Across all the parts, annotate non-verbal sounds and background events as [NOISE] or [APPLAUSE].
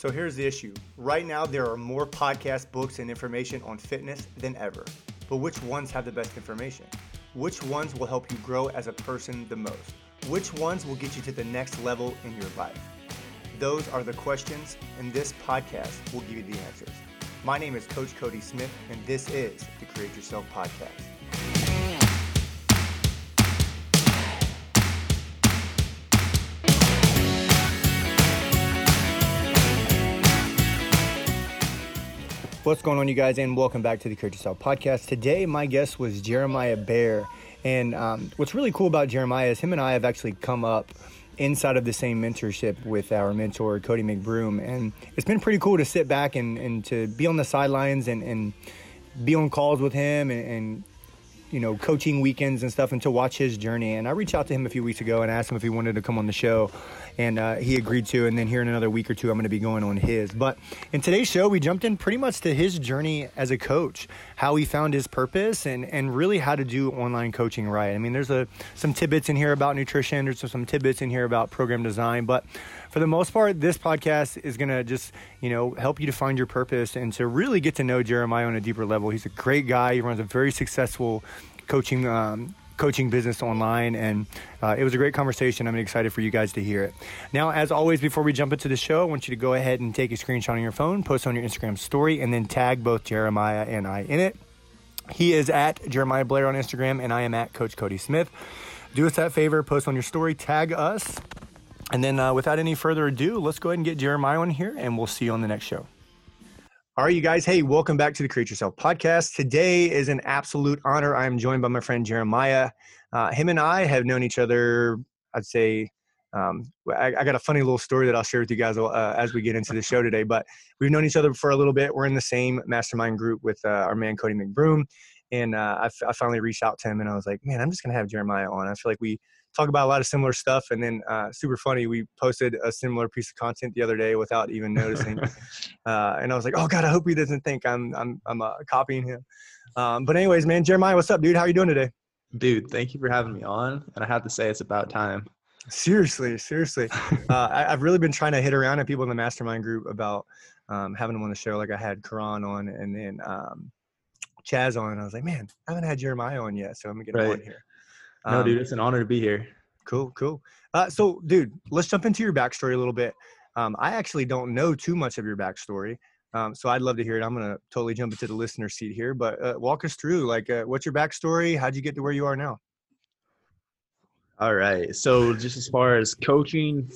So here's the issue. Right now, there are more podcast books and information on fitness than ever. But which ones have the best information? Which ones will help you grow as a person the most? Which ones will get you to the next level in your life? Those are the questions, and this podcast will give you the answers. My name is Coach Cody Smith, and this is the Create Yourself Podcast. What's going on, you guys, and welcome back to the Create Yourself podcast. Today, my guest was Jeremiah Bair, and um, what's really cool about Jeremiah is him and I have actually come up inside of the same mentorship with our mentor Cody McBroom, and it's been pretty cool to sit back and, and to be on the sidelines and, and be on calls with him and, and you know, coaching weekends and stuff and to watch his journey. And I reached out to him a few weeks ago and asked him if he wanted to come on the show. And uh, he agreed to. And then here in another week or two, I'm going to be going on his. But in today's show, we jumped in pretty much to his journey as a coach, how he found his purpose, and, and really how to do online coaching right. I mean, there's a, some tidbits in here about nutrition, there's some tidbits in here about program design. But for the most part, this podcast is going to just, you know, help you to find your purpose and to really get to know Jeremiah on a deeper level. He's a great guy. He runs a very successful coaching um, coaching business online and uh, it was a great conversation i'm excited for you guys to hear it now as always before we jump into the show i want you to go ahead and take a screenshot on your phone post on your instagram story and then tag both jeremiah and i in it he is at jeremiah bair on instagram and i am at coach cody smith do us that favor post on your story tag us and then uh, without any further ado let's go ahead and get jeremiah on here and we'll see you on the next show all right, you guys. Hey, welcome back to the Create Yourself podcast. Today is an absolute honor. I'm joined by my friend Jeremiah. Uh, him and I have known each other, I'd say, um, I, I, got a funny little story that I'll share with you guys uh, as we get into the show today. But we've known each other for a little bit. We're in the same mastermind group with uh, our man Cody McBroom, and uh, I, f- I finally reached out to him and I was like, "Man, I'm just gonna have Jeremiah on." I feel like we talk about a lot of similar stuff. And then uh, super funny, we posted a similar piece of content the other day without even noticing. [LAUGHS] uh, and I was like, oh God, I hope he doesn't think I'm I'm I'm uh, copying him. Um, but anyways, man, Jeremiah, what's up, dude? How you doing today? Dude, thank you for having me on. And I have to say, it's about time. Seriously, seriously. [LAUGHS] Uh, I, have really been trying to hit around at people in the mastermind group about um, having them on the show. Like I had Karan on and then um, Chaz on. And I was like, man, I haven't had Jeremiah on yet. So I'm going to get right. him on here. No, um, dude, it's an honor to be here. Cool, cool. Uh, so, dude, let's jump into your backstory a little bit. Um, I actually don't know too much of your backstory, um, so I'd love to hear it. I'm gonna totally jump into the listener seat here, but uh, walk us through, like, uh, what's your backstory? How'd you get to where you are now? All right. So, just as far as coaching,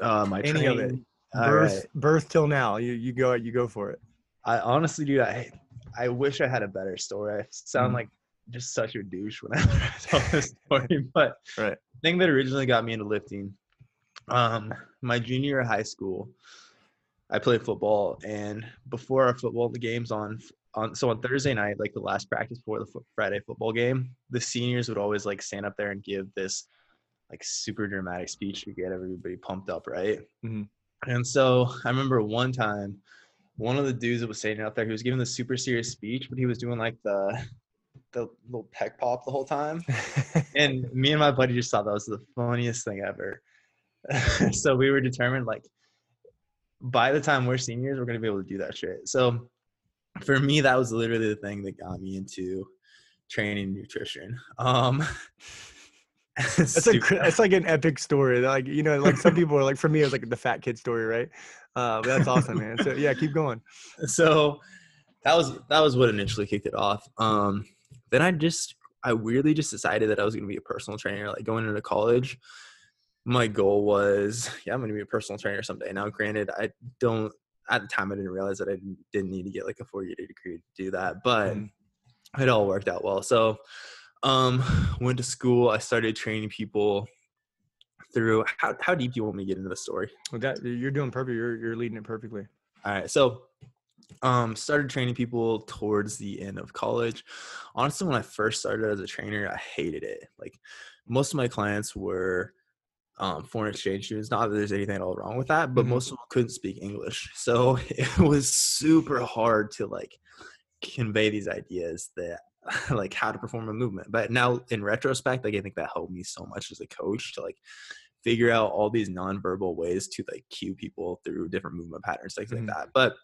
uh, my any training, of it, birth, right. birth till now, you you go you go for it. I honestly, dude, I I wish I had a better story. I sound mm-hmm. like just such a douche whenever [LAUGHS] I tell this story. [LAUGHS] But right. the thing that originally got me into lifting, um, my junior year of high school, I played football, and before our football the games on on so on Thursday night, like the last practice before the Friday football game, the seniors would always like stand up there and give this like super dramatic speech to get everybody pumped up, right? Mm-hmm. And so I remember one time, one of the dudes that was standing out there, he was giving the super serious speech, but he was doing like the the little pec pop the whole time. [LAUGHS] and me and my buddy just thought that was the funniest thing ever. [LAUGHS] so we were determined like by the time we're seniors, we're gonna be able to do that shit. So for me, that was literally the thing that got me into training nutrition. Um it's like it's like an epic story. Like you know, like some people are like for me, it was like the fat kid story, right? Uh, but that's awesome, man. So yeah, keep going. [LAUGHS] So that was that was what initially kicked it off. Um, then I just I weirdly just decided that I was going to be a personal trainer. Like going into college, my goal was, [LAUGHS] yeah, I'm going to be a personal trainer someday. Now, granted, I don't at the time I didn't realize that I didn't, need to get like a four year degree to do that, but mm. it all worked out well. So, um, [SIGHS] went to school. I started training people through. How how deep do you want me to get into the story? Well, that you're doing perfect. You're you're leading it perfectly. All right, so um, started training people towards the end of college. Honestly, when I first started as a trainer, I hated it. Like most of my clients were um, foreign exchange students. Not that there's anything at all wrong with that, but mm-hmm. most of them couldn't speak English, [LAUGHS] so it was super hard to like convey these ideas that [LAUGHS] like how to perform a movement. But now in retrospect, like I think that helped me so much as a coach to like figure out all these nonverbal ways to like cue people through different movement patterns, things mm-hmm. like that. But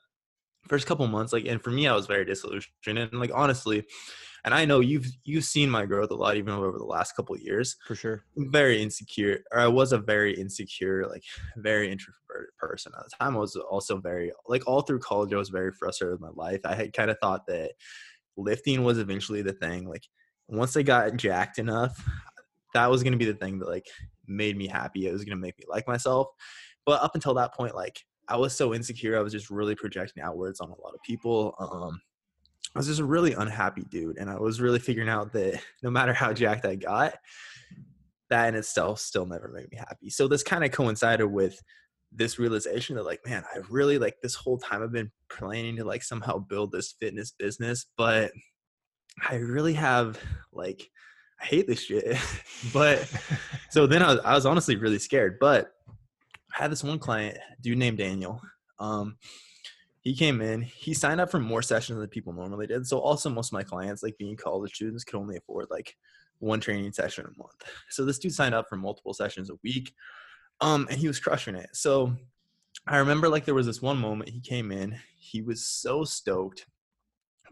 first couple months, like, and for me, I was very disillusioned. And like, honestly, and I know you've you've seen my growth a lot, even over the last couple years. For sure, I'm very insecure, or I was a very insecure, like [SIGHS] very introverted person at the time. I was also very like all through college, I was very frustrated with my life. I had kind of thought that lifting was eventually the thing. Like once I got jacked enough, that was gonna be the thing that like made me happy. It was gonna make me like myself. But up until that point, like I was so insecure. I was just really projecting outwards on a lot of people. Um, I was just a really unhappy dude, and I was really figuring out that [LAUGHS] no matter how jacked I got, that in itself still never made me happy. So this kind of coincided with this realization that like, man, I really like this whole time I've been planning to like somehow build this fitness business, but I really have like I hate this shit. [LAUGHS] but [LAUGHS] so then I was, I was honestly really scared. But Had this one client, dude named Daniel. Um, he came in, he signed up for more sessions than people normally did. So also most of my clients, like being college students, could only afford like one training session a month. So this dude signed up for multiple sessions a week. Um, and he was crushing it. So I remember like there was this one moment he came in, he was so stoked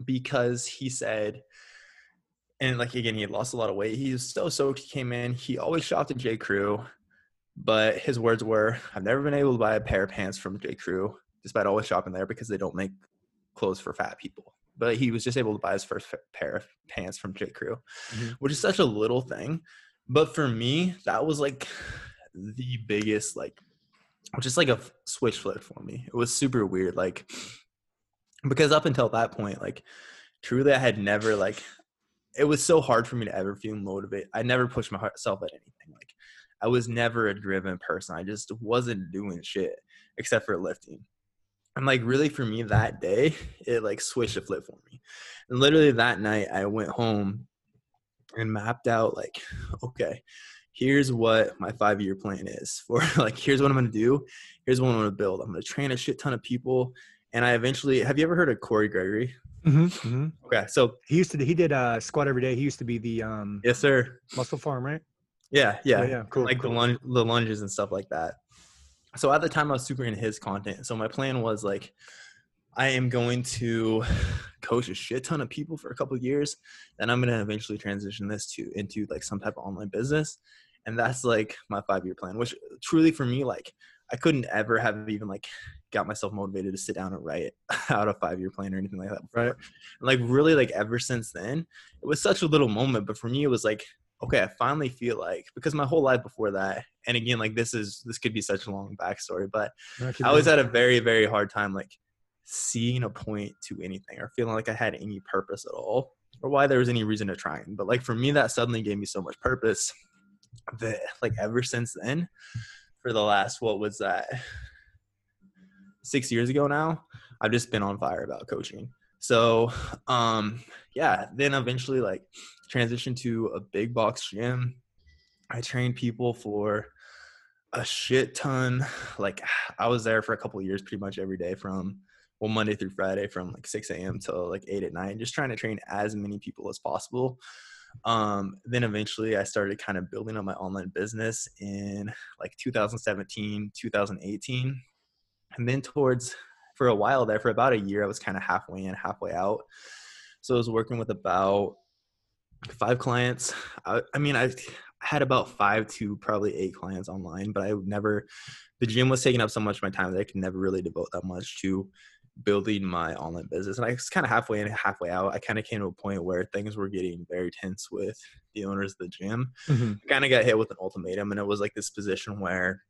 because he said, and like again, he had lost a lot of weight. He was so stoked. He came in. He always shopped at J. Crew, but his words were, "I've never been able to buy a pair of pants from J. Crew despite always shopping there because they don't make clothes for fat people. But he was just able to buy his first pair of pants from J. Crew, mm-hmm. which is such a little thing. But for me, that was like the biggest, like, just like a switch flip for me. It was super weird. Like, because up until that point, like, truly, I had never, like, it was so hard for me to ever feel motivated. I never pushed myself at anything. I was never a driven person. I just wasn't doing shit except for lifting. And like really for me that day, [LAUGHS] it like switched a flip for me. And literally that night I went home and mapped out like, [SIGHS] okay, here's what my five year plan is [LAUGHS] for like here's what I'm gonna do, here's what I'm gonna build. I'm gonna train a shit ton of people. And I eventually have you ever heard of Cory Gregory? Mm-hmm, mm-hmm. Okay, so he used to he did a squat every day. He used to be the um yes sir MusclePharm, right? Yeah, yeah, oh, yeah, cool. Like cool. the lunge, the lunges and stuff like that so at the time I was super into his content. So my plan was like, I am going to [SIGHS] coach a shit ton of people for a couple years, and I'm gonna eventually transition this to into like some type of online business, and that's like my five year plan. Which truly for me, like I couldn't ever have even like got myself motivated to sit down and write [LAUGHS] out a five year plan or anything like that. Before. Right. And like really, like ever since then, it was such a little moment, but for me, it was like okay, I finally feel like because my whole life before that, and again, like this is this could be such a long backstory, but I always had a very very hard time like seeing a point to anything or feeling like I had any purpose at all or why there was any reason to try. But like for me, that suddenly gave me so much purpose that like ever since then, for the last what was that six years ago now, I've just been on fire about coaching. So [LAUGHS] um yeah, then eventually like transitioned to a big box gym. I trained people for a shit ton. [SIGHS] Like [SIGHS] I was there for a couple years pretty much every day from well Monday through Friday from like 6 a.m. till like 8 at night, just trying to train as many people as possible. Um, then eventually I started kind of building up my online business in like 2017, 2018. And then towards for a while there, for about a year, I was kind of halfway in, halfway out. So I was working with about five clients. I, I mean, I had about five to probably eight clients online, but I would never, the gym was taking up so much of my time that I could never really devote that much to building my online business. And I was kind of halfway in, halfway out. I kind of came to a point where things were getting very tense with the owners of the gym. Mm-hmm. kind of got hit with an ultimatum, and it was like this position where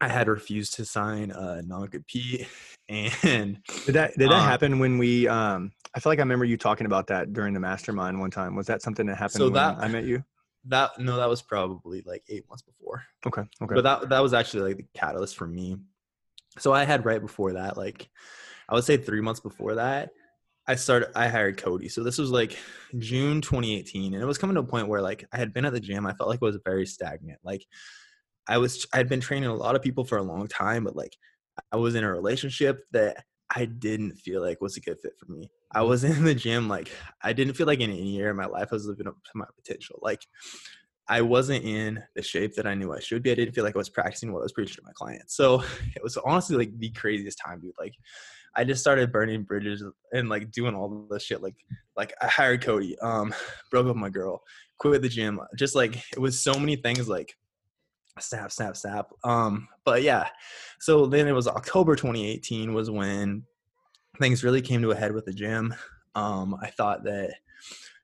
I had refused to sign a non-compete, [LAUGHS] and did that did that um, happen when we? Um, I feel like I remember you talking about that during the mastermind one time. Was that something that happened so that, I met you? That no, that was probably like eight months before. Okay, okay. But that that was actually like the catalyst for me. So I had right before that, like I would say three months before that, I started. I hired Cody. So this was like June 2018, and it was coming to a point where like I had been at the gym. I felt like it was very stagnant. Like I was I'd been training a lot of people for a long time, but like I was in a relationship that I didn't feel like was a good fit for me. I mm-hmm. was in the gym like I didn't feel like in any year of my life I was living up to my potential. Like I wasn't in the shape that I knew I should be. I didn't feel like I was practicing what I was preaching to my clients. So [LAUGHS] it was honestly like the craziest time, dude. Like I just started burning bridges and like doing all this shit. Like like I hired Cody, um, [SIGHS] broke up with my girl, quit the gym. Just like it was so many things like snap, snap, snap. Um, but yeah. So then it was October 2018 was when things really came to a head with the gym. Um, I thought that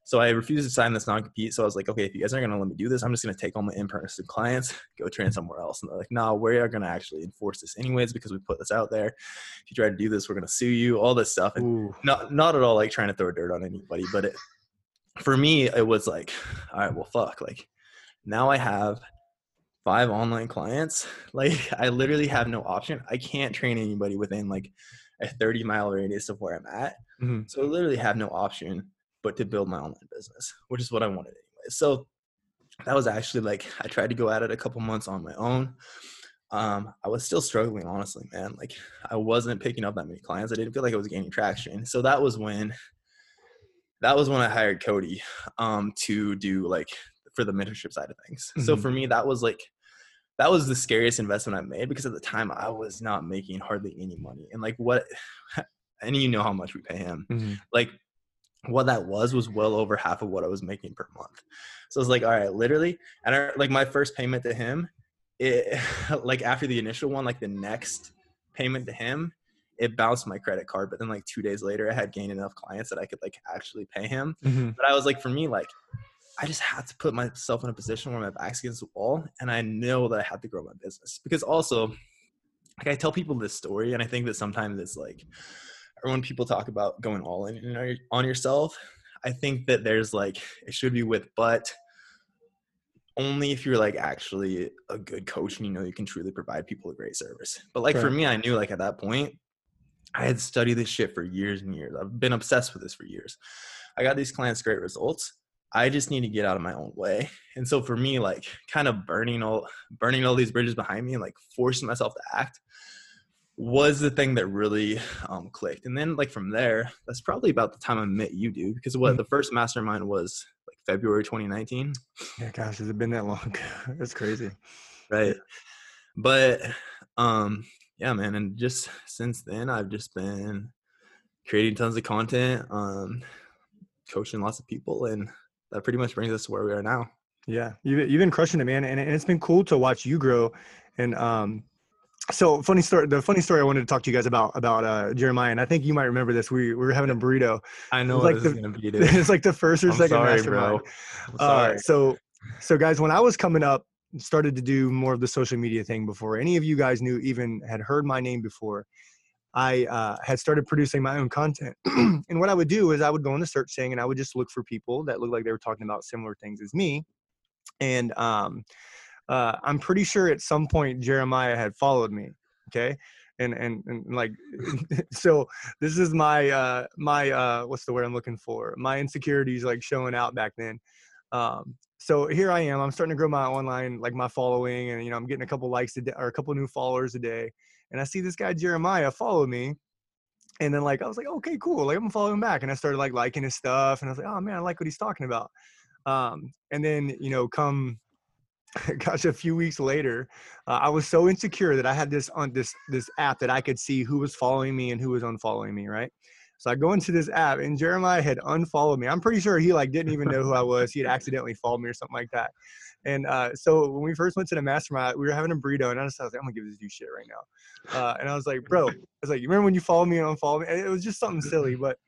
so I refused to sign this non-compete. So I was like, okay, if you guys aren't gonna let me do this, I'm just gonna take all my in-person clients, go train somewhere else. And they're like, no, we are gonna actually enforce this anyways because we put this out there. If you try to do this, we're gonna sue you. All this stuff, and Ooh. not not at all like trying to throw dirt on anybody, but it, for me, it was like, all right, well, fuck, like now I have five online clients. [LAUGHS] Like I literally have no option. I can't train anybody within like a 30 mile radius of where I'm at. Mm-hmm. So I literally have no option but to build my online business, which is what I wanted anyway. So that was actually like I tried to go at it a couple months on my own. Um, I was still struggling, honestly, man. Like I wasn't picking up that many clients. I didn't feel like I was gaining traction. So that was when that was when I hired Cody um, to do like for the mentorship side of things. Mm-hmm. So for me, that was like that was the scariest investment I made because at the time I was not making hardly any money. And like what [SIGHS] and you know how much we pay him. Mm-hmm. Like what that was was well over half of what I was making per month. So I was like, all right, literally, and I, like my first payment to him, it [LAUGHS] like after the initial one, like the next payment to him, it bounced my credit card. But then like two days later, I had gained enough clients that I could like actually pay him. Mm-hmm. But I was like, for me, like I just had to put myself in a position where my back's against the wall, and I know that I had to grow my business because also, like I tell people this story, and I think that sometimes it's like or when people talk about going all in on yourself, I think that there's like it should be with but only if you're like actually a good coach and you know you can truly provide people a great service. But like right. for me, I knew like at that point, I had studied this shit for years and years. I've been obsessed with this for years. I got these clients great results. I just need to get out of my own way. And so for me, like kind of burning all burning all these bridges behind me and like forcing myself to act was the thing that really um, clicked. And then like from there, that's probably about the time I met you, dude. Because what mm-hmm. the first mastermind was like February 2019. Yeah, gosh, has it been that long? [LAUGHS] that's crazy. Right. But um, yeah, man, and just since then, I've just been creating tons of content, um, coaching lots of people, and that pretty much brings us to where we are now. Yeah, you've you've been crushing it, man, and, and it's been cool to watch you grow. And um, so funny story the funny story i wanted to talk to you guys about about uh jeremiah and i think you might remember this we, we were having a burrito i know like the, gonna be, [LAUGHS] it's like the first or I'm second sorry, mastermind uh, so so guys when i was coming up started to do more of the social media thing before any of you guys knew even had heard my name before i uh, had started producing my own content [CLEARS THROAT] and what i would do is i would go on the search thing and i would just look for people that looked like they were talking about similar things as me and um uh, I'm pretty sure at some point Jeremiah had followed me. Okay. And, and, and like, [LAUGHS] so this is my, uh, my, uh, what's the word I'm looking for? My insecurities like showing out back then. Um, so here I am, I'm starting to grow my online, like my following and, you know, I'm getting a couple likes a day or a couple new followers a day. And I see this guy, Jeremiah, follow me. And then like, I was like, okay, cool. Like I'm following back. And I started like liking his stuff. And I was like, oh man, I like what he's talking about. Um, and then, you know, come [LAUGHS] gosh, a few weeks later, uh, I was so insecure that I had this on this this app that I could see who was following me and who was unfollowing me, right? So I go into this app and Jeremiah had unfollowed me. I'm pretty sure he like didn't even know who I was. He had accidentally followed me or something like that. And uh, so when we first went to the mastermind, we were having a burrito, and I was, like, I'm gonna give this dude shit right now. Uh, and I was like, bro, I was like, you remember when you followed me and I unfollowed me? And it was just something silly, but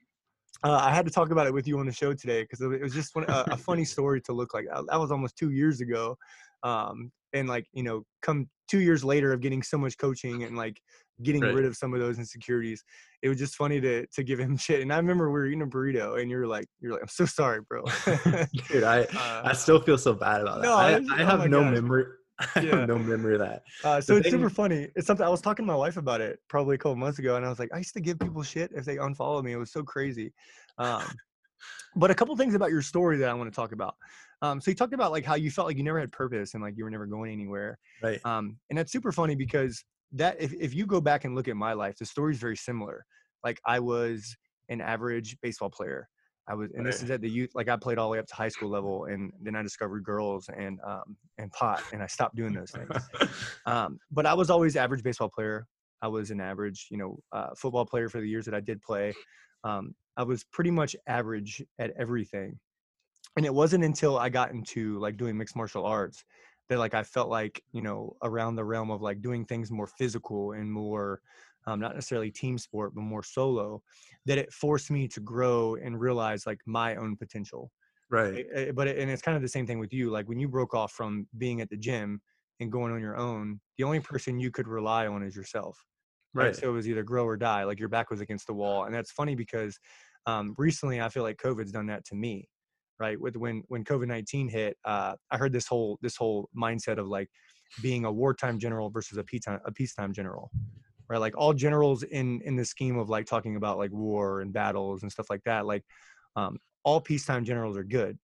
uh, I had to talk about it with you on the show today because it was just one, a, a, funny [LAUGHS] story to look like. That was almost two years ago, um, and like you know come two years later of getting so much coaching and like getting right. rid of some of those insecurities it was just funny to to give him [LAUGHS] shit and i remember we were eating a burrito and you're like you're like i'm so sorry bro [LAUGHS] dude i uh, [LAUGHS] i still feel so bad about that no, i, I oh have oh no gosh. memory I yeah. have no memory of that. Uh, so the it's thing, super funny. It's something I was talking to my wife about it probably a couple months ago, and I was like, I used to give people shit if they unfollow me. It was so crazy. Um, but a couple things about your story that I want to talk about. Um, so you talked about like how you felt like you never had purpose and like you were never going anywhere. Right. Um, and that's super funny because that if, if you go back and look at my life, the story is very similar. Like I was an average baseball player. I was, and this is at the youth. Like I played all the way up to high school level, and then I discovered girls and um, and pot, and I stopped doing those things. [LAUGHS] um, but I was always average baseball player. I was an average, you know, uh, football player for the years that I did play. Um, I was pretty much average at everything, and it wasn't until I got into like doing mixed martial arts that like I felt like you know around the realm of like doing things more physical and more um, not necessarily team sport, but more solo, that it forced me to grow and realize like my own potential. Right. But it, and it's kind of the same thing with you. Like when you broke off from being at the gym and going on your own, the only person you could rely on is yourself. Right. right? So it was either grow or die. Like your back was against the wall, and that's funny because um, recently I feel like COVID's done that to me. Right. With when when COVID nineteen hit, uh, I heard this whole this whole mindset of like being a wartime general versus a peacetime a peacetime general right like all generals in in the scheme of like talking about like war and battles and stuff like that like um, all peacetime generals are good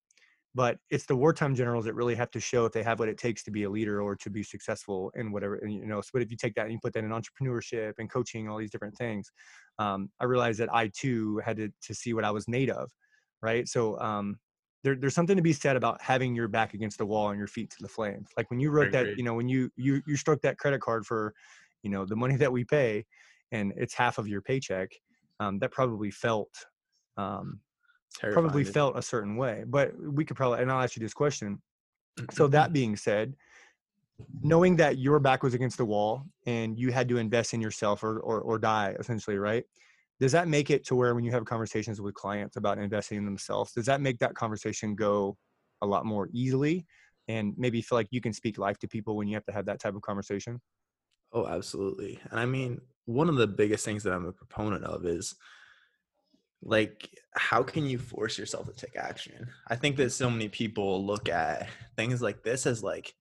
but it's the wartime generals that really have to show if they have what it takes to be a leader or to be successful in whatever and, you know so but if you take that and you put that in entrepreneurship and coaching all these different things um, i realized that i too had to, to see what i was made of right so um, there, there's something to be said about having your back against the wall and your feet to the flames like when you wrote that you know when you you you struck that credit card for you know the money [LAUGHS] that we pay and it's half of your paycheck um, that probably felt um, probably felt a certain way but we could probably and i'll ask you this question. So [CLEARS THROAT] that being said knowing that your back was against the wall and you had to invest in yourself or, or, or die essentially right does that make it to where when you have conversations with clients about investing in themselves does that make that conversation go a lot more easily and maybe feel like you can speak life to people when you have to have that type of conversation Oh, absolutely. And I mean, one of the biggest things that I'm a proponent of is like how can you force yourself to take action? I think that so many people look at things like this as like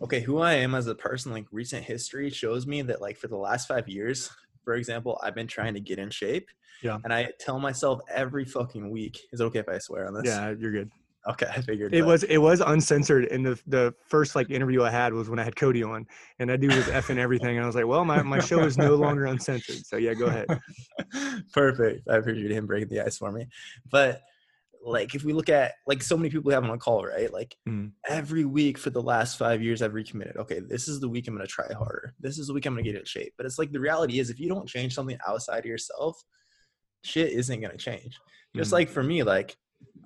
okay, who I am as a person like recent history shows me that like for the last 5 years, for example, I've been trying to get in shape. Yeah. And I tell myself every fucking week, is it okay if I swear on this? Yeah, you're good. Okay, I figured it was it was uncensored. And the the first like interview I had was when I had Cody on, and that dude was effing everything. And I was like, well, my my show is no [LAUGHS] longer uncensored. So yeah, go ahead. [LAUGHS] Perfect. I appreciate him breaking the ice for me. But like if we look at like so many people we have on a call, right? Like mm. every week for the last five years, I've recommitted. Okay, this is the week I'm gonna try harder. This is the week I'm gonna get in shape. But it's like the reality is if you don't change something outside of yourself, shit isn't gonna change. Just mm. like for me, like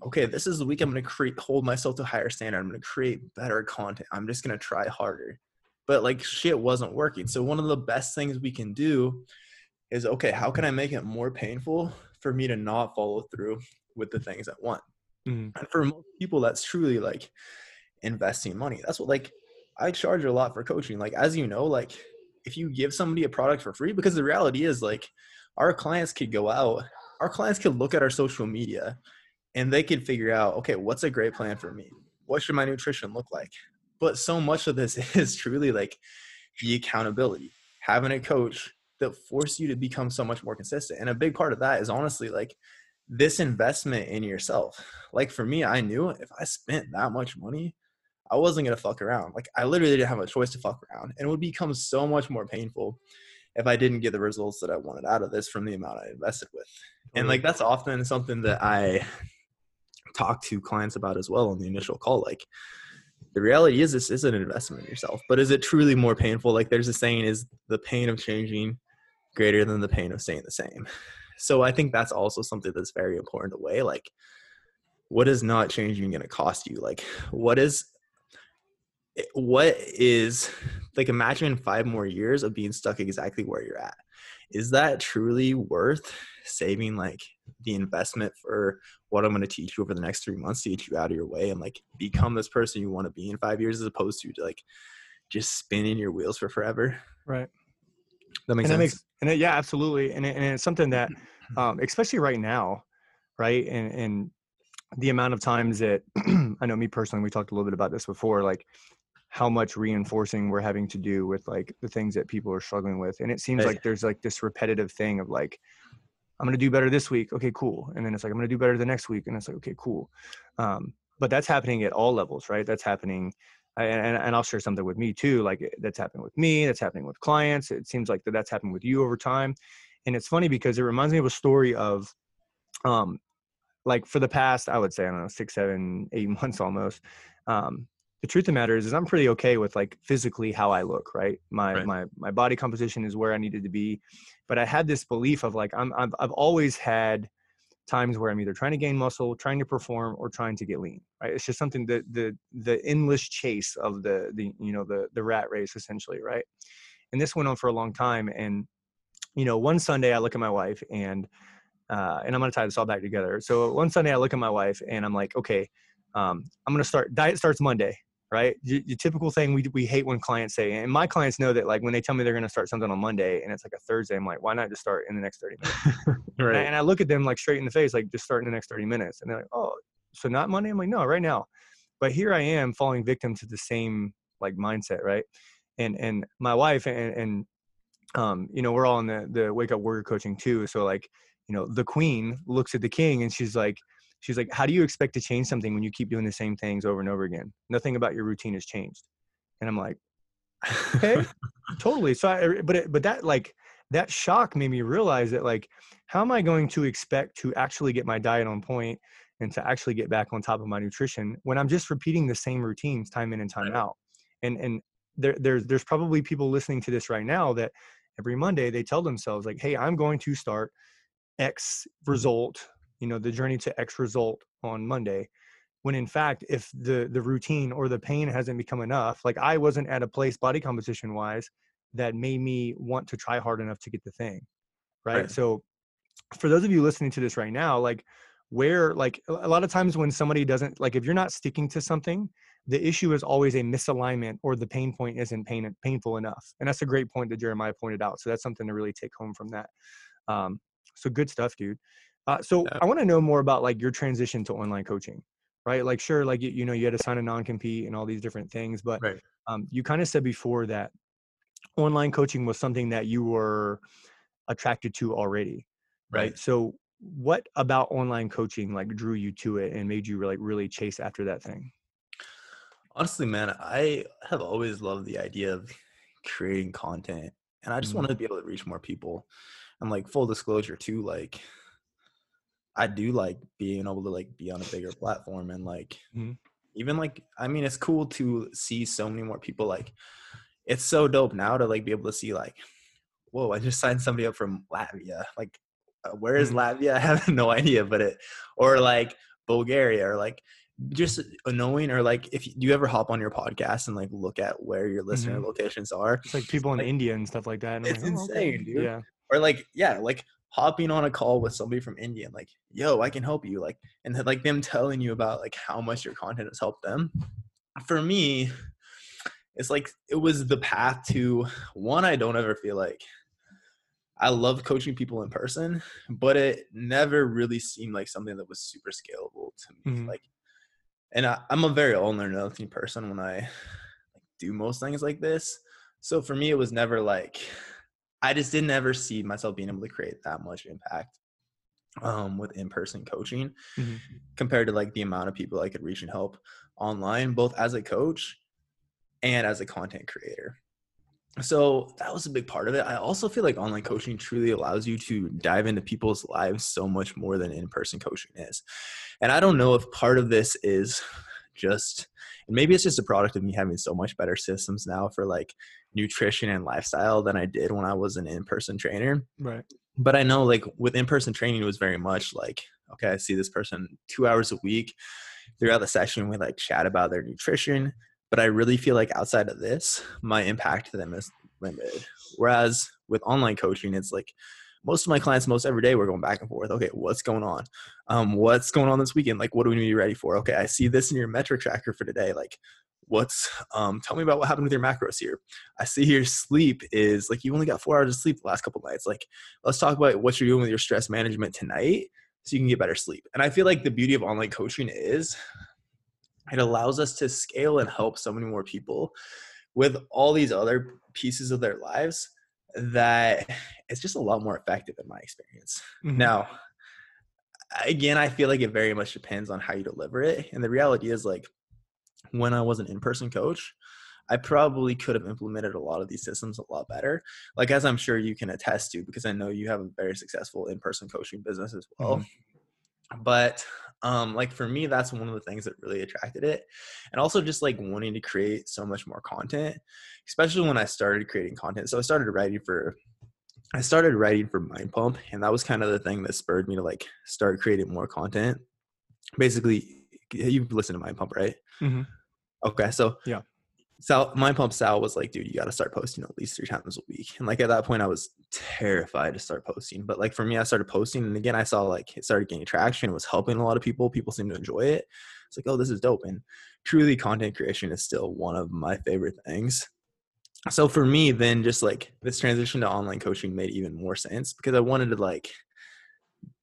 okay, this is the week I'm going to create, hold myself to a higher standard. I'm going to create better content. I'm just going to try harder. But like shit wasn't working. So one of the best things we can do is okay, how can I make it more painful for me to not follow through with the things I want? Mm-hmm. And for most people, that's truly like investing money. That's what like I charge a lot for coaching. Like as you know, like if you give somebody a product for free, because the reality is like our clients could go out, our clients could look at our social media and they could figure out okay what's a great plan for me what should my nutrition look like but so much of this [LAUGHS] is truly like the accountability having a coach that force you to become so much more consistent and a big part of that is honestly like this investment in yourself. Like for me i knew if i spent that much money i wasn't to fuck around. Like i literally didn't have a choice to fuck around and it would become so much more painful if i didn't get the results that i wanted out of this from the amount i invested with. And like that's often something that i talk to clients about as well on the initial call like the reality is this is an investment in yourself but is it truly more painful? Like there's a saying is the pain of changing greater than the pain of staying the same so i think that's also something that's very important to weigh like what is not changing going to cost you like what is eh, what is like imagine five more years of being stuck exactly where you're at is that truly worth saving like the investment for what I'm going to teach you over the next three months to get you out of your way and like become this person you want to be in five years as opposed to like just spinning your wheels for forever. Right. That makes and sense. That makes, and it, yeah, absolutely. And, it, and it's something that, [CLEARS THROAT] um, especially right now, right. And, and the amount of times that [CLEARS THROAT] I know me personally, we talked a little bit about this before, like how much reinforcing we're having to do with like the things that people are struggling with. And it seems like there's like this repetitive thing of like, I'm going to do better this week. Okay, cool. And then it's like, I'm going to do better the next week. And it's like, okay, cool. Um, but that's happening at all levels, right? That's happening. And, and I'll share something with me too. Like that's happening with me. That's happening with clients. It seems like that that's happened with you over time. And it's funny because it reminds me of a story of, um, like for the past, I would say, I don't know, six, seven, eight [LAUGHS] months almost. Um, the truth of the matter is, is I'm pretty okay with like physically how I look, right? My right. my my body composition is where I needed to be, but I had this belief of like I'm I've, I've always had times where I'm either trying to gain muscle, trying to perform, or trying to get lean. Right? It's just something that the the endless chase of the the you know the the rat race essentially, right? And this went on for a long time. And you know, one Sunday I look at my wife and uh, and I'm gonna tie this all back together. So one Sunday I look at my wife and I'm like, okay, um, I'm gonna start. Diet starts Monday right? The, typical thing we, we hate when clients say, and my clients know that like when they tell me they're going to start something on Monday and it's like a Thursday, I'm like, why not just start in the next 30 minutes? right. [LAUGHS] And I, and I look at them like straight in the face, like just start in the next 30 minutes. And they're like, oh, so not Monday? I'm like, no, right now. But here I am falling victim to the same like mindset, right? And and my wife and and um, you know, we're all in the the wake up warrior coaching too. So like, you know, the queen looks at the king and she's like, she's like how do you expect to change something when you keep doing the same things over and over again? Nothing about your routine has changed. And i'm like okay [LAUGHS] totally. So I, but it, but that like that shock made me realize that like how am i going to expect to actually get my diet on point and to actually get back on top of my nutrition when i'm just repeating the same routines time in and time out? And and there, there's there's probably people listening to this right now that every monday they tell themselves like hey i'm going to start x mm-hmm. result you know the journey to x result on monday when in fact if the the routine or the pain hasn't become enough like i wasn't at a place body composition wise that made me want to try hard enough to get the thing right, right. so for those of you listening to this right now like where like a lot of times when somebody doesn't like if you're not sticking to something the issue is always a misalignment or the pain point isn't pain, painful enough and that's a great point that jeremiah pointed out so that's something to really take home from that um, so good stuff dude uh, so yeah. I want to know more about like your transition to online coaching, right? Like, sure, like you, you know, you had to sign a non-compete and all these different things, but right. um, you kind of said before that online coaching was something that you were attracted to already, right? right? So what about online coaching like drew you to it and made you like really chase after that thing? Honestly, man, I have always loved the idea of creating content, and I just mm-hmm. wanted to be able to reach more people. And like full disclosure too, like I do like being able to like be on a bigger platform and like mm-hmm. even like I mean it's cool to see so many more people like it's so dope now to like be able to see like whoa I just signed somebody up from Latvia like uh, where is mm-hmm. Latvia [LAUGHS] I have no idea but it or like Bulgaria or like just annoying or like if you, do you ever hop on your podcast and like look at where your listener mm-hmm. locations are it's like people in like, India and stuff like that and it's like, oh, insane okay. dude yeah or like yeah like hopping on a call with somebody from India and like, yo, I can help you. Like, and like them telling you about like how much your content has helped them. For me, it's like it was the path to one, I don't ever feel like I love coaching people in person, but it never really seemed like something that was super scalable to me. Mm-hmm. Like, and I, am a very all or nothing person when I do most things like this. So for me, it was never like I just didn't ever see myself being able to create that much impact um, with in-person coaching mm-hmm. compared to like the amount of people I could reach and help online, both as a coach and as a content creator. So that was a big part of it. I also feel like online coaching truly allows you to dive into people's lives so much more than in-person coaching is. And I don't know if part of this is just and maybe it's just a product of me having so much better systems now for like nutrition and lifestyle than I did when I was an in-person trainer. Right. But I know like with in-person training it was very much like, okay, I see this person two hours a week. Throughout the session, we like chat about their nutrition. But I really feel like outside of this, my impact to them is limited. Whereas with online coaching, it's like most of my clients, most every day, we're going back and forth. Okay, what's going on? Um, what's going on this weekend? Like, what do we need to be ready for? Okay, I see this in your metric tracker for today. Like, what's um tell me about what happened with your macros here i see your sleep is like you only got four hours of sleep the last couple nights like let's talk about what you're doing with your stress management tonight so you can get better sleep and i feel like the beauty of online coaching is it allows us to scale and help so many more people with all these other pieces of their lives that it's just a lot more effective in my experience mm-hmm. now again i feel like it very much depends on how you deliver it and the reality is like when I was an in-person coach, I probably could have implemented a lot of these systems a lot better. Like as I'm sure you can attest to, because I know you have a very successful in-person coaching business as well. Mm-hmm. but um like for me that's one of the things that really attracted it and also just like wanting to create so much more content especially when i started creating content. So i started writing for i started writing for mind pump and that was kind of the thing that spurred me to like start creating more content. Basically you've listened to mind pump right? Mm-hmm. okay so yeah Sal, Mind Pump Sal was like, dude, you got to start posting at least three times a week. And like at that point, I was terrified to start posting. But like for me, I started posting, and again, I saw like it started gaining traction. It was helping a lot of people. People seemed to enjoy it. It's like, oh, this is dope. And truly, content creation is still one of my favorite things. So for me, then just like this transition to online coaching made even more sense because I wanted to like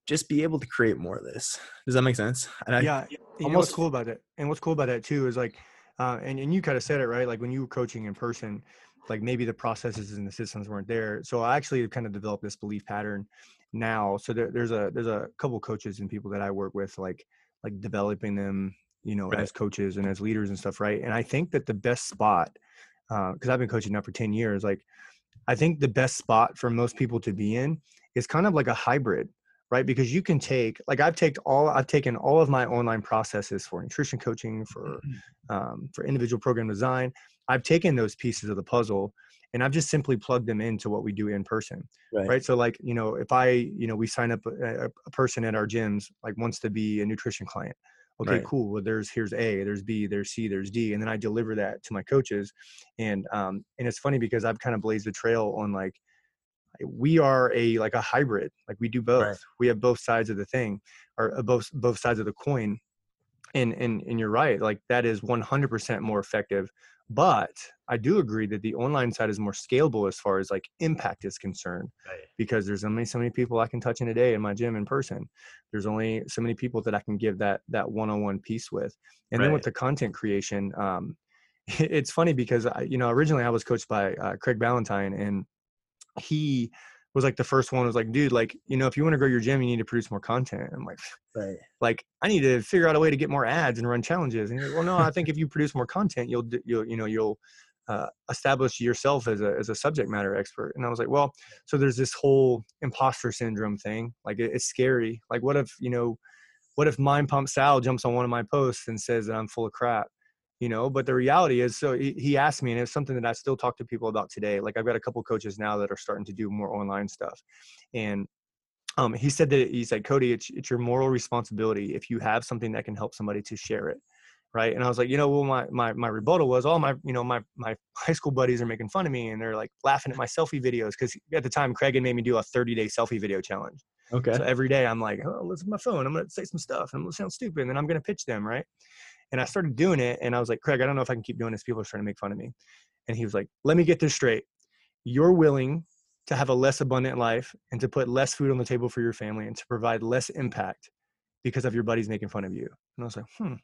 just be able to create more of this. Does that make sense? And I yeah, almost, you know what's cool about it, and what's cool about it too is like uh, and, and you kind of said it right? Like when you were coaching in person like maybe the processes and the systems weren't there. So i actually kind of developed this belief pattern now. So there, there's a there's a couple coaches and people that i work with like like developing them you know right. as coaches and as leaders and stuff right? And i think that the best spot because uh, i've been coaching now for 10 years like i think the best spot for most people to be in is kind of like a hybrid right because you can take like i've taken all i've taken all of my online processes for nutrition coaching for mm-hmm. um, for individual program design i've taken those pieces of the puzzle and i've just simply plugged them into what we do in person right, right? so like you know if i you know we sign up a, a, person at our gyms like wants to be a nutrition client okay right. cool well there's here's a there's b there's c there's d and then i deliver that to my coaches and um and it's funny because i've kind of blazed the trail on like we are a like a hybrid like we do both right. we have both sides of the thing or uh, both both sides of the coin and and and you're right like that is 100% more effective but i do agree that the online side is more scalable as far as like impact is concerned right. because there's only so many people i can touch in a day in my gym in person there's only so many people that i can give that that one-on-one piece with and right. then with the content creation um [LAUGHS] it's funny because I, you know originally i was coached by uh, craig ballantyne and he was like the first one was like, dude, like, you know, if you want to grow your gym, you need to produce more content. I'm like, right. like, I need to figure out a way to get more ads and run challenges. And like, well, no, I think if you produce more content, you'll, you'll, you know, you'll uh, establish yourself as a, as a subject matter expert. And I was like, well, so there's this whole imposter syndrome thing. Like, it, it's scary. Like, what if, you know, what if Mind Pump Sal jumps on one of my posts and says that I'm full of crap? You know but the reality is so he, asked me and it's something that i still talk to people about today like i've got a couple coaches now that are starting to do more online stuff and um, he said that he said cody it's, it's your moral responsibility if you have something that can help somebody to share it right? And i was like you know well my my, my rebuttal was all my you know my my [LAUGHS] high school buddies are making fun of me and they're like laughing at my selfie videos because at the time craig had made me do a 30 day selfie video challenge. Okay. so every day i'm like oh let's my phone i'm gonna say some stuff and i'm gonna sound stupid and then i'm gonna pitch them right and I started doing it and I was like, Craig, I don't know if I can keep doing this. People are trying to make fun of me. And he was like, let me get this straight. You're willing to have a less abundant life and to put less food on the table for your family and to provide less impact because of your buddies making fun of you. And I was like, hmm.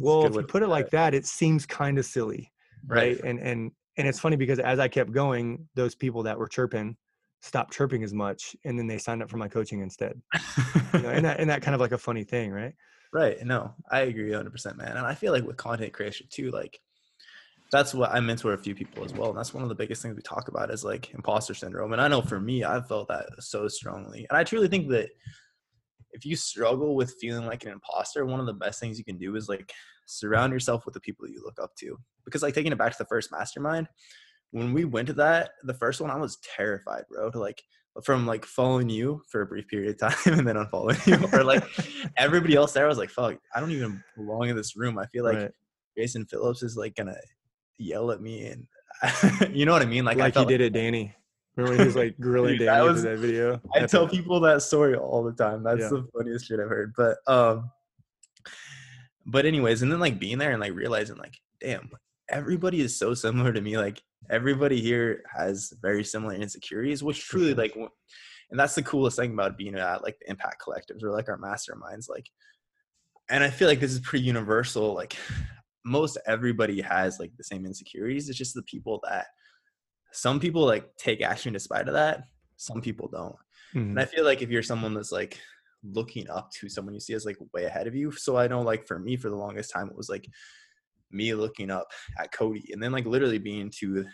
Well, if you put it like that, it seems kind of silly. Right. right. And and and it's funny because as I kept going, those people that were chirping stopped chirping as much and then they signed up for my coaching instead. you know, and that and that kind of like a funny thing, right? Right. No, I agree 100%, man. And I feel like with content creation too, like that's what I mentor a few people as well. And that's one of the biggest things we talk about is like imposter syndrome. And I know for me, I've felt that so strongly. And I truly think that if you struggle with feeling like an imposter, one of the best things you can do is like surround yourself with the people you look up to. Because like taking it back to the first mastermind, when we went to that, the first one, I was terrified, bro, to like from like following you for a brief period of time [LAUGHS] and then unfollowing you or like [LAUGHS] everybody else there was like fuck i don't even belong in this room. I feel like right. jason phillips is like gonna yell at me and [LAUGHS] you know what i mean? Like like he did like, it danny. Remember he was like grilling dude, danny was, that video? I That's tell people that story all the time. That's yeah. the funniest shit i've heard. But um but anyways and then like being there and like realizing like damn everybody is so similar to me like everybody here has very similar insecurities, which truly like, and that's the coolest thing about being at like the impact collectives or like our masterminds. Like, and I feel like this is pretty universal. Like, most everybody has like the same insecurities. It's just the people that some people like take action despite of that. Some people don't. Mm-hmm. And I feel like if you're someone that's like looking up to someone you see as like way ahead of you. So I know like for me for the longest time it was like me looking up at Cody and then like literally being to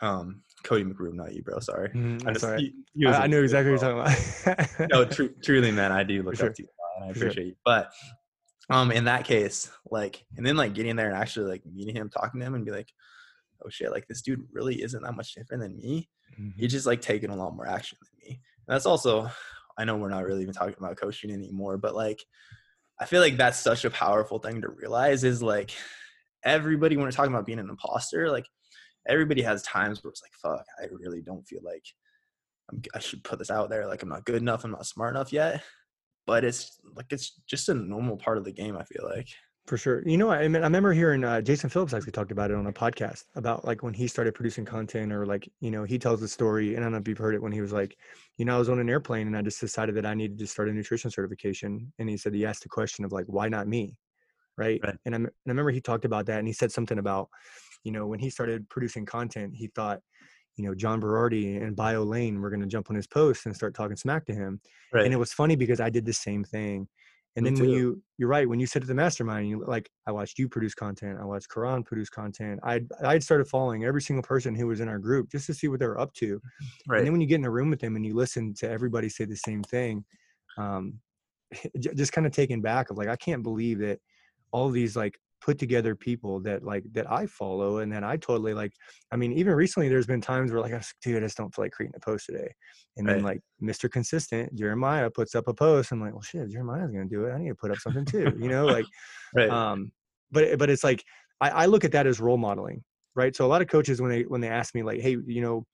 um Cody McBroom, not you, bro. Sorry. Mm, I, just, sorry. He, he I, I knew exactly what you're [LAUGHS] talking about. no, tr- truly, man, I do [LAUGHS] look sure. up to you. and I appreciate sure. you. But um, in that case, like, and then like getting there and actually like meeting him, talking to him, and be like, oh shit, like this dude really isn't that much different than me. Mm-hmm. He's just like taking a lot more action than me. And that's also, I know we're not really even talking about coaching anymore, but like, I feel like that's such a powerful thing to realize is like everybody when we're talking about being an imposter, like everybody has times where it's like, fuck, I really don't feel like I'm, I should put this out there. Like I'm not good enough. I'm not smart enough yet. But it's like it's just a normal part of the game. I feel like. For sure. You know, I mean, I remember hearing uh, Jason Phillips actually talked about it on a podcast about like when he started producing content or like, you know, he tells the story and I don't know if you've heard it when he was like, you know, I was on an airplane and I just decided that I needed to start a nutrition certification. And he said, he asked the question of like, why not me? Right. right. And, and I remember he talked about that and he said something about, you know, when he started producing content, he thought, you know, John Berardi and Biolayne were going to jump on his post and start talking smack to him. Right. And it was funny because I did the same thing. And Me then too. when you you're right when you sit at the mastermind, you like I watched you produce content, I watched Karan produce content. I'd, I'd started following every single person who was in our group just to see what they were up to. [CLEARS THROAT] Right. And then when you get in a room with them and you listen to everybody say the same thing, um, [LAUGHS] just kind of taken back of like I can't believe that all these like put together people that like that I follow and that I totally like. I mean, even recently, there's been times where like, dude, I just don't feel like creating a post today. And right. then like Mr. Consistent Jeremiah puts up a post. I'm like, well, shit, Jeremiah's gonna do it. I need to put up something too. You know, like, [LAUGHS] right. um, but but it's like I, I look at that as role modeling, right? So a lot of coaches when they when they ask me like, hey, you know,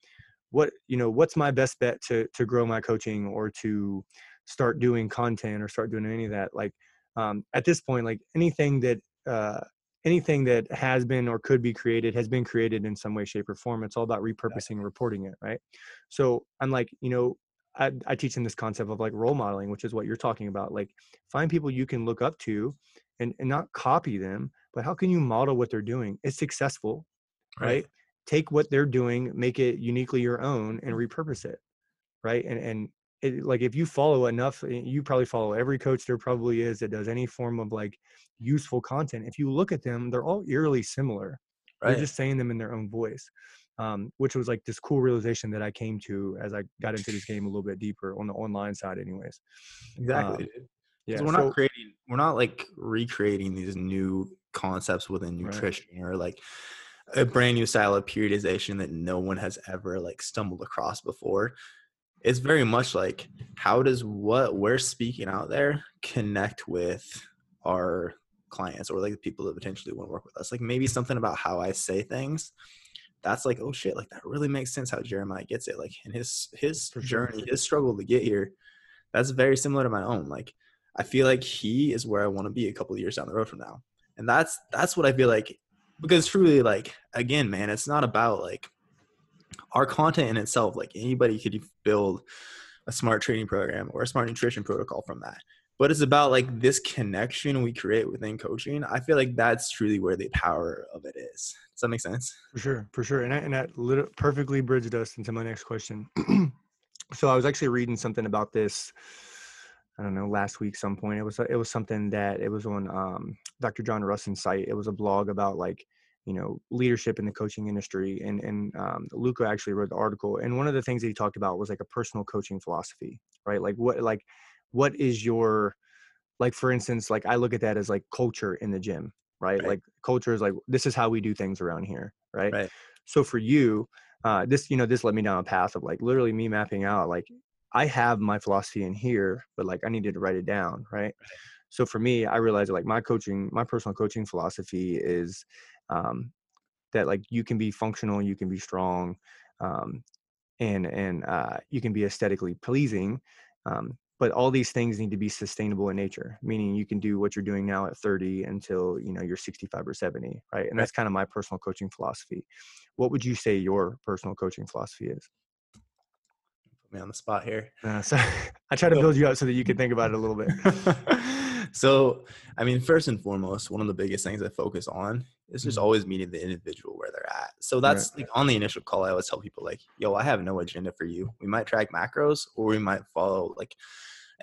what you know, what's my best bet to to grow my coaching or to start doing content or start doing any of that, like. Um, at this point, like anything that uh, anything that has been or could be created has been created in some way shape or form. It's all about repurposing and reporting it right? So i'm like you know I, I teach them this concept of like role modeling which is what you're talking about like find people you can look up to and, and not copy them but how can you model what they're doing? It's successful right, right? take what they're doing make it uniquely your own and repurpose it right? And and it, like if you follow enough eh, you probably follow every coach there probably is that does any form of like useful content. If you look at them they're all eerily similar. Right. they're just saying them in their own voice um, which was like this cool realization that i came to as i got into this game a little bit deeper on the online side anyways. Exactly um, yeah we're so, not creating we're not like recreating these new concepts within nutrition right. or like a brand new style of periodization that no one has ever like stumbled across before it's very much like how does what we're speaking out there connect with our clients or like the people that potentially want to work with us? Like maybe something about how i say things that's like oh shit like that really makes sense how jeremiah gets it. Like in his his journey his struggle to get here that's very similar to my own. Like i feel like he is where i want to be a couple of years down the road from now. And that's that's what i feel like because truly like again man it's not about like our content in itself, like anybody could build a smart training program or a smart nutrition protocol from that. But it's about like this connection we create within coaching. I feel like that's truly where the power of it is. Does that make sense? For sure, for sure. And, I, and that perfectly bridged us into my next question. [CLEARS THROAT] so I was actually reading something about this. I don't know, last week some point. It was it was something that it was on um, Dr. John Rusin's site. It was a blog about like you know leadership in the coaching industry and and um, luca actually wrote the article and one of the things that he talked about was like a personal coaching philosophy right like what like what is your like for instance like i look at that as like culture in the gym right, right. like culture is like this is how we do things around here right, right. so for you uh, this you know this led me down a path of like literally me mapping out like i have my philosophy in here but like i needed to write it down right, right. so for me i realized like my coaching my personal coaching philosophy is um, that like you can be functional, you can be strong, um, and and uh, you can be aesthetically pleasing. Um, but all these things need to be sustainable in nature, meaning you can do what you're doing now at 30 until you know you're 65 or 70, right? And that's kind of my personal coaching philosophy. What would you say your personal coaching philosophy is? Put me on the spot here. Uh, so [LAUGHS] I try to build you up so that you can think about it a little bit. [LAUGHS] so, I mean, first and foremost, one of the biggest things I focus on is just mm-hmm. always meeting the individual where they're at. So that's right. like on the initial call, I always tell people like, "Yo, I have no agenda for you. We might track macros, or we might follow like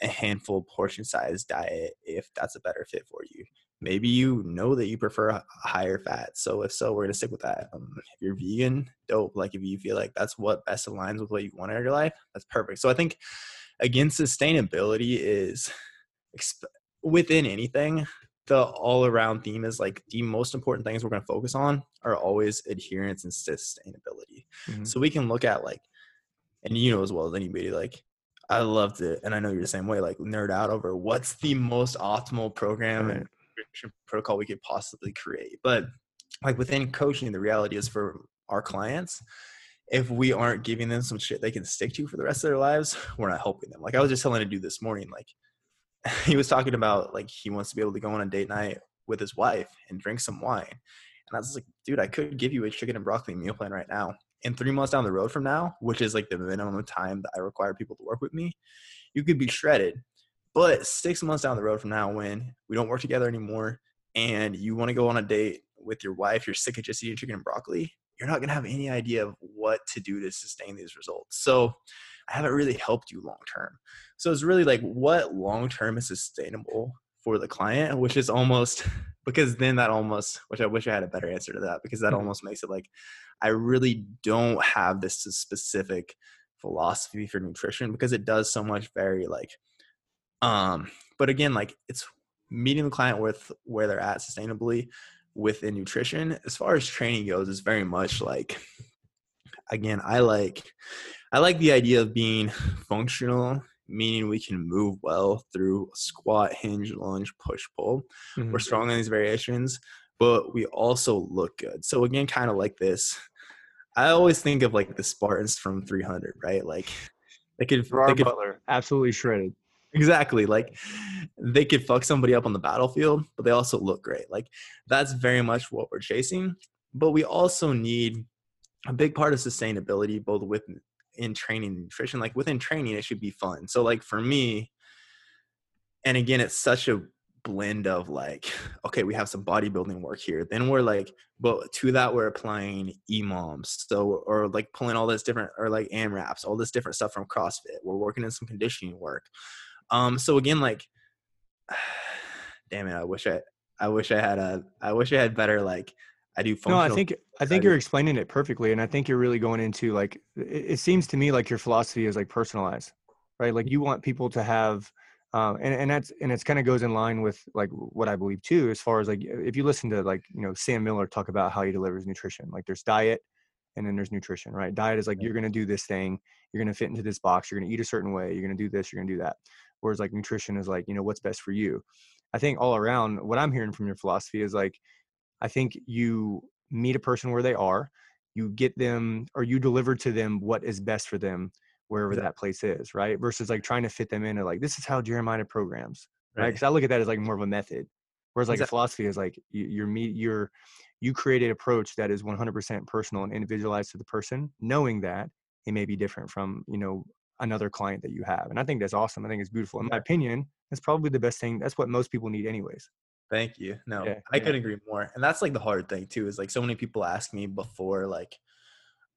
a handful portion size diet if that's a better fit for you. Maybe you know that you prefer higher fat. So if so, we're gonna stick with that. Um, if you're vegan, dope. Like if you feel like that's what best aligns with what you want in your life, that's perfect. So I think again, sustainability is exp- within anything, the all around theme is like the most important things we're going to focus on are always adherence and sustainability. Mm-hmm. So we can look at like, and you know as well as anybody, like I loved it, and I know you're the same way. Like nerd out over what's the most optimal program right. and protocol we could possibly create. But like within coaching, the reality is for our clients, if we aren't giving them some shit they can stick to for the rest of their lives, [LAUGHS] we're not helping them. Like I was just telling a dude this morning, like [LAUGHS] he was talking about like he wants to be able to go on a date night with his wife and drink some wine. And I was like, dude, I could give you a chicken and broccoli meal plan right now and three months down the road from now, which is like the minimum time that I require people to work with me, you could be shredded. But six months down the road from now, when we don't work together anymore and you want to go on a date with your wife, you're sick of just eating chicken and broccoli, you're not going to have any idea of what to do to sustain these results. So I haven't really helped you long term. So it's really like what long term is sustainable for the client, which is almost [LAUGHS] because then that almost, which I wish I had a better answer to that, because that mm-hmm. almost makes it like I really don't have this specific philosophy for nutrition because it does so much very like um but again like it's meeting the client with where they're at sustainably within nutrition as far as training goes it's very much like again i like i like the idea of being functional meaning we can move well through squat hinge lunge push pull mm-hmm. we're strong in these variations but we also look good. So again, kind of like this. I always think of like the Spartans from 300, right? Like they could, Gerard they could Butler, absolutely shredded. Exactly. Like they could fuck somebody up on the battlefield, but they also look great. Like that's very much what we're chasing. But we also need a big part of sustainability, both with in training and nutrition. Like within training, it should be fun. So like for me, and again, it's such a blend of like [SIGHS] okay we have some bodybuilding work here then we're like but to that we're applying EMOMs so or like pulling all this different or like AMRAPs all this different stuff from CrossFit we're working in some conditioning work um so again like [SIGHS] damn it I wish I I wish I had a I wish I had better like I do No, I think I think you're explaining it perfectly and I think you're really going into like it, it seems to me like your philosophy is like personalized right like you want people to have um, and, and that's and it's kind of goes in line with like what I believe too, as far as like if you listen to like you know Sam Miller talk about how he delivers nutrition, like there's diet and then there's nutrition, right? Diet is like you're gonna do this thing, you're gonna fit into this box, you're gonna eat a certain way, you're gonna do this, you're gonna do that. Whereas like nutrition is like you know what's best for you. I think all around what I'm hearing from your philosophy is like I think you meet a person where they are, you get them or you deliver to them what is best for them wherever that place is, right? Versus like trying to fit them in into like this is how Jeremiah programs, right? Because right? I look at that as like more of a method, whereas like exactly. a philosophy is like you, you're me, you're you create an approach that is 100% personal and individualized to the person, knowing that it may be different from you know another client that you have, and I think that's awesome. I think it's beautiful. In my opinion, that's probably the best thing. That's what most people need, anyways. Thank you. No, yeah, I yeah. couldn't agree more. And that's like the hard thing too, is like so many people ask me before like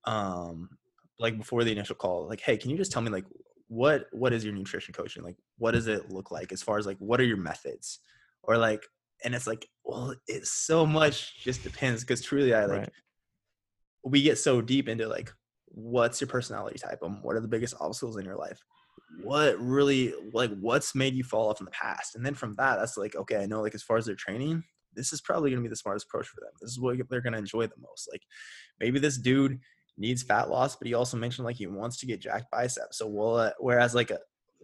um like before the initial call like hey can you just tell me like what what is your nutrition coaching like what does it look like as far as like what are your methods or like and it's like well it's so much just depends because truly i like right. we get so deep into like what's your personality type and what are the biggest obstacles in your life what really like what's made you fall off in the past and then from that that's like okay i know like as far as their training this is probably going to be the smartest approach for them this is what they're going to enjoy the most like maybe this dude needs fat loss, but he also mentioned like he wants to get jacked biceps. So we'll, uh, whereas like a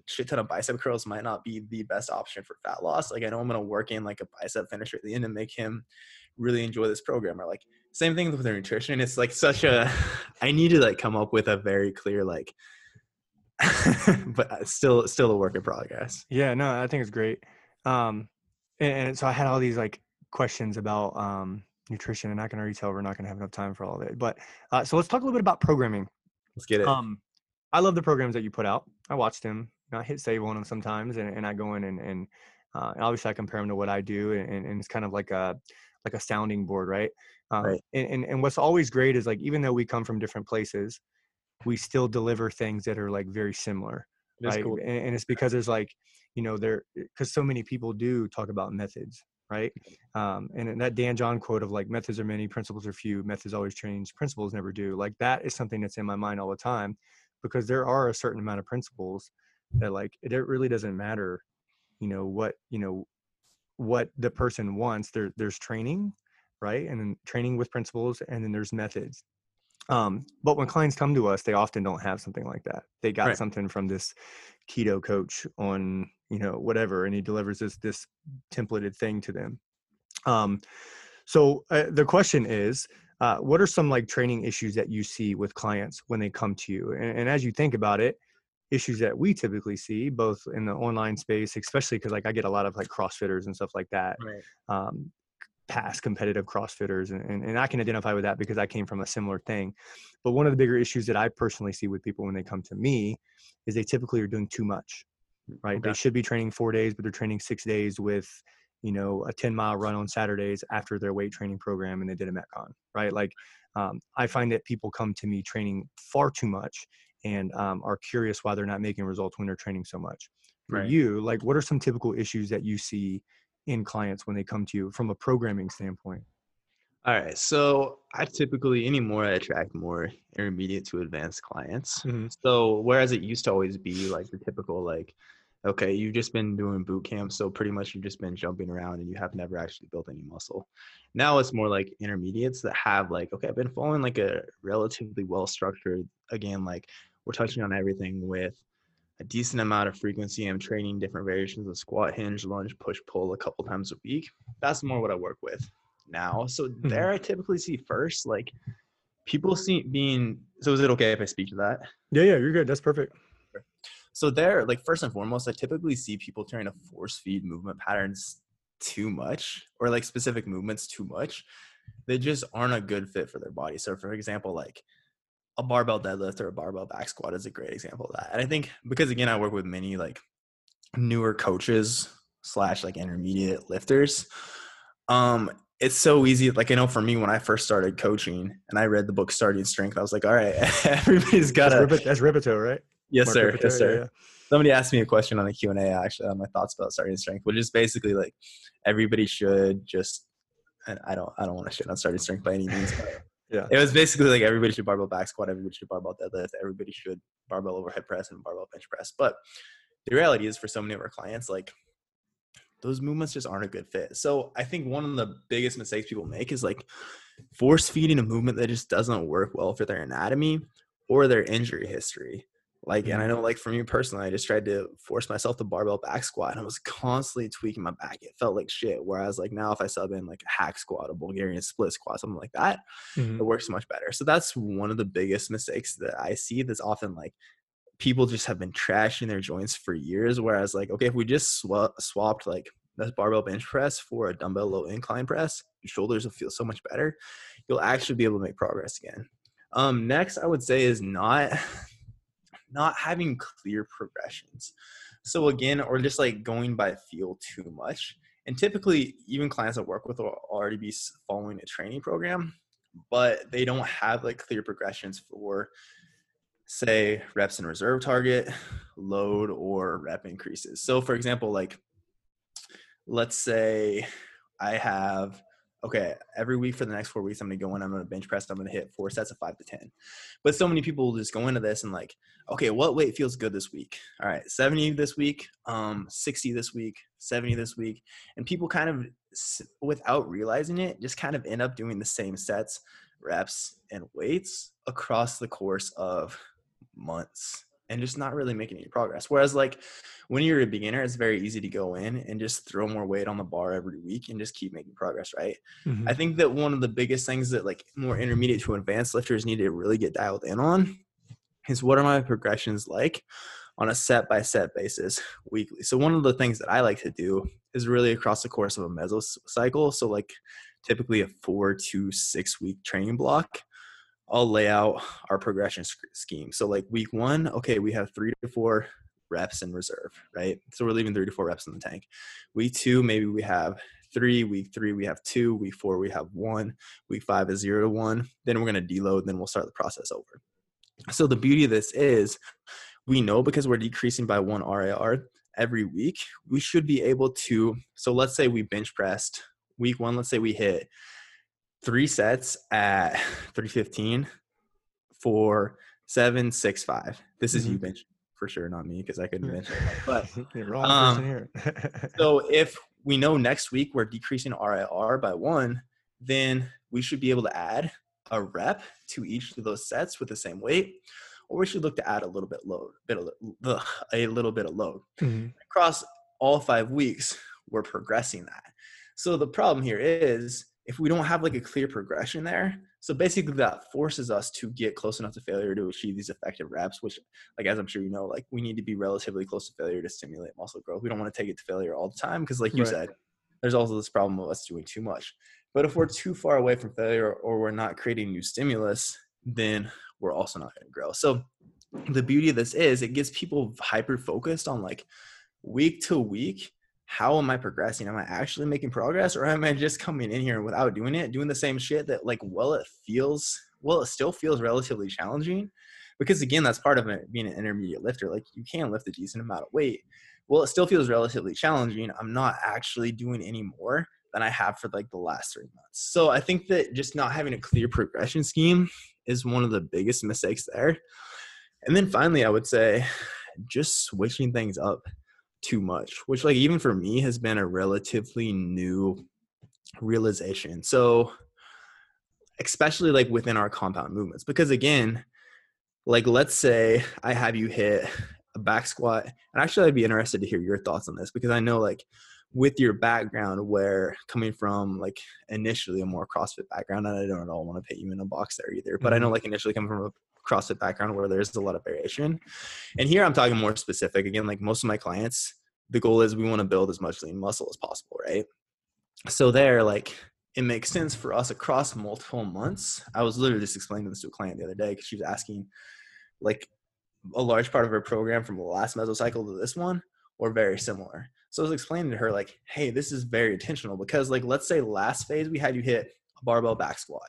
shit ton of bicep curls might not be the best option for fat loss. Like I know I'm gonna work in like a bicep finisher at the end and make him really enjoy this program. Or like same thing with their nutrition. It's like such a I need to like come up with a very clear like [LAUGHS] but uh, still still a work in progress. Yeah, no, I think it's great. Um and, and so I had all these like questions about um nutrition, and I can already tell we're not going to have enough time for all of it. But uh, so let's talk a little bit about programming. Let's get it. Um, I love the programs that you put out. I watch them. I hit save on them sometimes, and, and I go in and and, uh, and obviously I compare them to what I do, and, and it's kind of like a like a sounding board, right? Um, right. And, and and what's always great is like even though we come from different places, we still deliver things that are like very similar. Right? Cool. And, and it's because there's like you know there because so many people do talk about methods right? Um, and that Dan John quote of like methods are many, principles are few, methods always change, principles never do. Like that is something that's in my mind all the time because there are a certain amount of principles that like it really doesn't matter, you know what you know what the person wants there there's training right? And then training with principles and then there's methods. Um, but when clients come to us they often don't have something like that. They got right. something from this keto coach on you know whatever and he delivers this this templated thing to them. Um, so uh, the question is uh, what are some like training issues that you see with clients when they come to you? And, and as you think about it issues that we typically see both in the online space especially because like i get a lot of like crossfitters and stuff like that right. um, past competitive crossfitters and, and, and i can identify with that because i came from a similar thing but one of the bigger issues that i personally see with people when they come to me is they typically are doing too much right okay. they should be training four days but they're training six days with you know a 10 mile run on saturdays after their weight training program and they did a metcon right like um, i find that people come to me training far too much and um, are curious why they're not making results when they're training so much. For right. you, like what are some typical issues that you see in clients when they come to you from a programming standpoint? All right. So I typically anymore I attract more intermediate to advanced clients. Mm-hmm. So whereas it used to always be like the typical like, okay, you've just been doing boot camp, so pretty much you've just been jumping around and you have never actually built any muscle. Now it's more like intermediates that have like, okay, I've been following like a relatively well structured, again, like we're touching on everything with a decent amount of frequency. I'm training different variations of squat, hinge, lunge, push, pull a couple times a week. That's more what I work with now. So mm-hmm. there I typically see first, like people see being so is it okay if I speak to that? Yeah, yeah, you're good. That's perfect. So there, like first and foremost, I typically see people trying to force feed movement patterns too much or like specific movements too much. They just aren't a good fit for their body. So for example, like a barbell deadlift or a barbell back squat is a great example of that. And I think because again, I work with many like newer coaches slash like intermediate lifters. Um, it's so easy. Like I know for me, when I first started coaching and I read the book Starting Strength, I was like, all right, [LAUGHS] everybody's got to. That's, Rippetoe, right? Yes, Mark sir. yes, sir. Yeah, yeah. Somebody asked me a question on the Q and A actually on my thoughts about starting strength, which is basically like everybody should just. And I don't, I don't want to shit on starting strength by any means. Yeah. It was basically like everybody should barbell back squat, everybody should barbell deadlift, everybody should barbell overhead press and barbell bench press. But the reality is for so many of our clients, like those movements just aren't a good fit. So I think one of the biggest mistakes people make is like force feeding a movement that just doesn't work well for their anatomy or their injury history. Like, and I know, like for me personally, I just tried to force myself to barbell back squat, and I was constantly tweaking my back. It felt like shit. Whereas, like now, if I sub in like a hack squat, a Bulgarian split squat, something like that, mm-hmm. it works much better. So that's one of the biggest mistakes that I see. That's often like people just have been trashing their joints for years. Whereas, like, okay, if we just sw- swapped like this barbell bench press for a dumbbell low incline press, your shoulders will feel so much better. You'll actually be able to make progress again. Um, next, I would say is not not having clear progressions. So again, or just like going by feel too much. And typically, even clients I work with will already be following a training program, but they don't have like clear progressions for, say, reps and reserve target, load, or rep increases. So, for example, like let's say I have okay, every week for the next four weeks, I'm gonna go in, I'm gonna bench press, I'm gonna hit four sets of five to 10. But so many people will just go into this and like, okay, what weight feels good this week? All right, 70 this week, um, 60 this week, 70 this week. And people kind of, without realizing it, just kind of end up doing the same sets, reps, and weights across the course of months and just not really making any progress. Whereas like when you're a beginner, it's very easy to go in and just throw more weight on the bar every week and just keep making progress, right? Mm-hmm. I think that one of the biggest things that like more intermediate to advanced lifters need to really get dialed in on is what are my progressions like on a set by set basis weekly. So one of the things that I like to do is really across the course of a mesocycle. So like typically a four to six week training block I'll lay out our progression scheme. So like week one, okay, we have three to four reps in reserve, right? So we're leaving three to four reps in the tank. Week two, maybe we have three. Week three, we have two. Week four, we have one. Week five is zero to one. Then we're going to deload. Then we'll start the process over. So the beauty of this is we know because we're decreasing by one RIR every week, we should be able to. So let's say we bench pressed week one, let's say we hit three sets at [SIGHS] 315 for seven six five. This is mm-hmm. you bench for sure not me because I couldn't [LAUGHS] mention it. But um, [LAUGHS] so if we know next week we're decreasing RIR by one, then we should be able to add a rep to each of those sets with the same weight, or we should look to add a little bit load, bit of, a little bit of load mm-hmm. across all five weeks. We're progressing that. So the problem here is if we don't have like a clear progression there, so basically that forces us to get close enough to failure to achieve these effective reps, which like as I'm sure you know, like we need to be relatively close to failure to stimulate muscle growth. We don't want to take it to failure all the time because like you right. said, there's also this problem of us doing too much. But if we're too far away from failure or we're not creating new stimulus, then we're also not going to grow. So the beauty of this is it gets people hyper focused on like week to week how am I progressing? Am I actually making progress or am I just coming in here without doing it, doing the same shit that like well it feels well it still feels relatively challenging? Because again that's part of it being an intermediate lifter like you can lift a decent amount of weight. Well it still feels relatively challenging i'm not actually doing any more than i have for like the last three months. So i think that just not having a clear progression scheme is one of the biggest mistakes there. And then finally i would say just switching things up too much, which like even for me has been a relatively new realization. So especially like within our compound movements because again, like let's say I have you hit a back squat and actually I'd be interested to hear your thoughts on this because I know like with your background where coming from like initially a more CrossFit background and I don't at all want to put you in a box there either, but. I know mm-hmm. like initially coming from a CrossFit background where there's a lot of variation. And here I'm talking more specific. Again, like most of my clients, the goal is we want to build as much lean muscle as possible, right? So there, like it makes sense for us across multiple months. I was literally just explaining this to a client the other day because she was asking, like, a large part of her program from the last mesocycle to this one, or very similar. So I was explaining to her, like, hey, this is very intentional because, like, let's say last phase we had you hit a barbell back squat.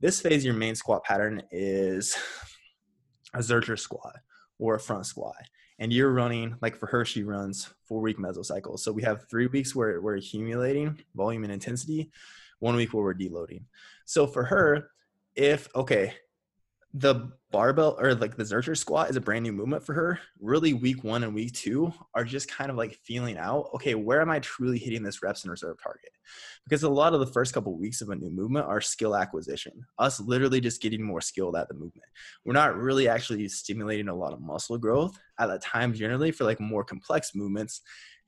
This phase, your main squat pattern is a Zercher squat or a front squat. And you're running, like for her, she runs four week mesocycles. So we have three weeks where we're accumulating volume and intensity, one week where we're deloading. So for her, if, okay, the barbell or like the Zercher squat is a brand new movement for her. Really, week one and week two are just kind of like feeling out, okay, where am I truly hitting this reps and reserve target? Because a lot of the first couple of weeks of a new movement are skill acquisition, us literally just getting more skilled at the movement. We're not really actually stimulating a lot of muscle growth at that time, generally, for like more complex movements,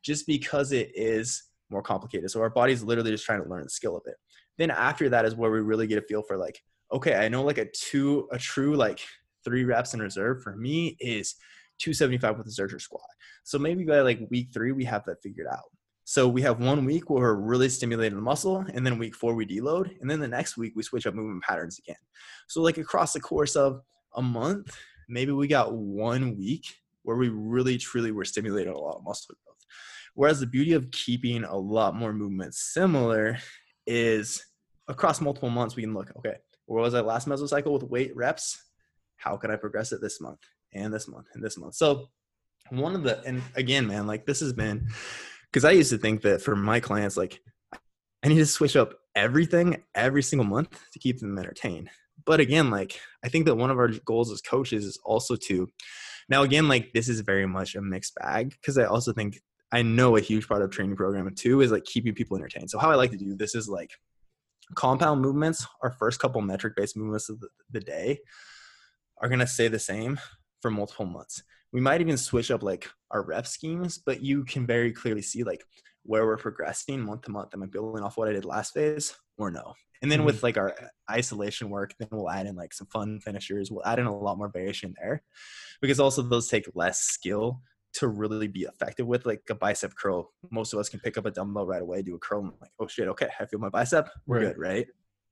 just because it is more complicated. So our body's literally just trying to learn the skill of it. Then after that is where we really get a feel for like, okay, I know like a two, a true like three reps in reserve for me is 275 with a Zercher squat. So maybe by like week three, we have that figured out. So we have one week where we're really stimulating the muscle, and then week four we deload, and then the next week we switch up movement patterns again. So like across the course of a month, maybe we got one week where we really truly were stimulating a lot of muscle growth. Whereas the beauty of keeping a lot more movement similar is across multiple months we can look, okay, where was I last mesocycle with weight reps? How could I progress it this month and this month and this month? So one of the and again, man, like this has been because I used to think that for my clients, like I need to switch up everything every single month to keep them entertained. But again, like I think that one of our goals as coaches is also to now again, like this is very much a mixed bag because I also think I know a huge part of training program too is like keeping people entertained. So how I like to do this is like compound movements, our first couple metric based movements of the, the day, are going to stay the same for multiple months. We might even switch up like our rep schemes, but you can very clearly see like where we're progressing month to month. Am I building off what I did last phase or no? And then mm-hmm. with like our isolation work, then we'll add in like some fun finishers. We'll add in a lot more variation there because also those take less skill to really be effective with like a bicep curl most of us can pick up a dumbbell right away do a curl and like oh shit okay i feel my bicep we're right. good right?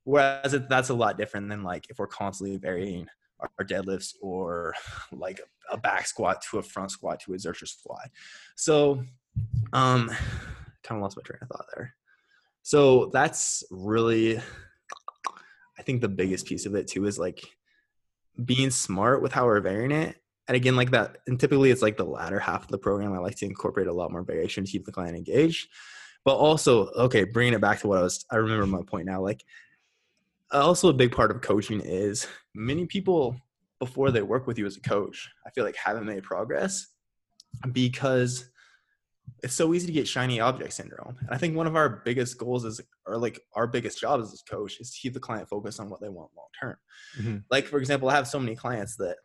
Whereas it, that's a lot different than like if we're constantly varying our, our deadlifts or like a back squat to a front squat to a Zercher squat. So um kind of lost my train of thought there. So that's really i think the biggest piece of it too is like being smart with how we're varying it and again like that and typically it's like the latter half of the program i like to incorporate a lot more variation to keep the client engaged but also okay bringing it back to what i was i remember my point now like also a big part of coaching is many people before they work with you as a coach, I feel like haven't made progress because it's so easy to get shiny object syndrome. And I think one of our biggest goals is, or like our biggest job as a coach is to keep the client focused on what they want long term. Mm-hmm. Like, for example, I have so many clients that,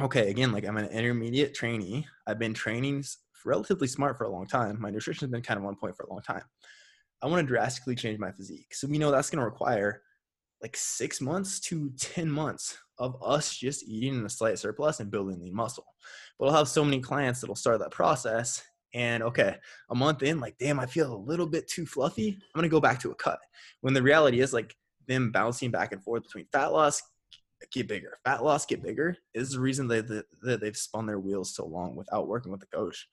okay, again, like I'm an intermediate trainee. I've been training relatively smart for a long time. My nutrition has been kind of on point for a long time. I want to drastically change my physique. So we know that's going to require like six months to 10 months of us just eating in a slight surplus and building lean muscle. But I'll have so many clients that'll start that process and okay, a month in, like, damn, I feel a little bit too fluffy. I'm gonna go back to a cut. When the reality is like them bouncing back and forth between fat loss, get bigger, fat loss, get bigger is the reason that they, they've spun their wheels so long without working with the coach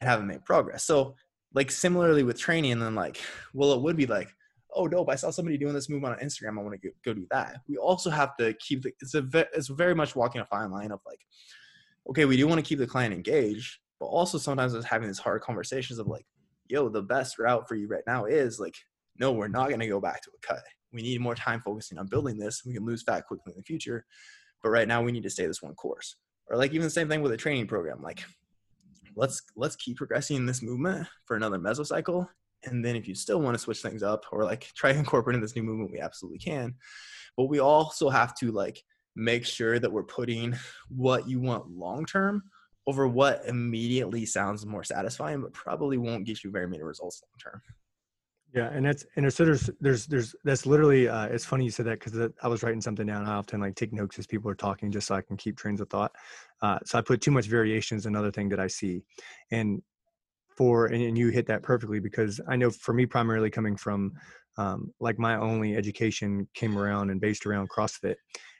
and haven't made progress. So, like, similarly with training, and then like, well, it would be like, oh, dope, I saw somebody doing this movement on Instagram. I want to go do that. We also have to keep the, it's a, it's very much walking a fine line of like, okay, we do want to keep the client engaged, but also sometimes it's having these hard conversations of like, yo, the best route for you right now is like, no, we're not going to go back to a cut. We need more time focusing on building this. We can lose fat quickly in the future, but right now we need to stay this one course. Or like even the same thing with a training program. Like, let's let's keep progressing this movement for another mesocycle, and then if you still want to switch things up or like [LAUGHS] try incorporating this new movement, we absolutely can. But we also have to like make sure that we're putting what you want long term over what immediately sounds more satisfying, but probably won't get you very many results long term. Yeah, and that's and so there's there's there's that's literally uh, it's funny you said that because I was writing something down. I often like take notes as people are talking just so I can keep trains of thought. Uh, so I put too much variation is another thing that I see, and for and, and you hit that perfectly because I know for me primarily coming from um, like my only education came around and based around CrossFit.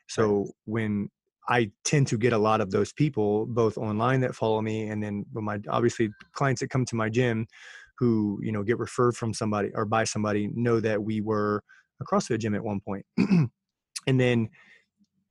So when I tend to get a lot of those people both online that follow me and then my obviously clients that come to my gym who you know get referred from somebody or by somebody know that we were a CrossFit gym at one point. [CLEARS THROAT] and then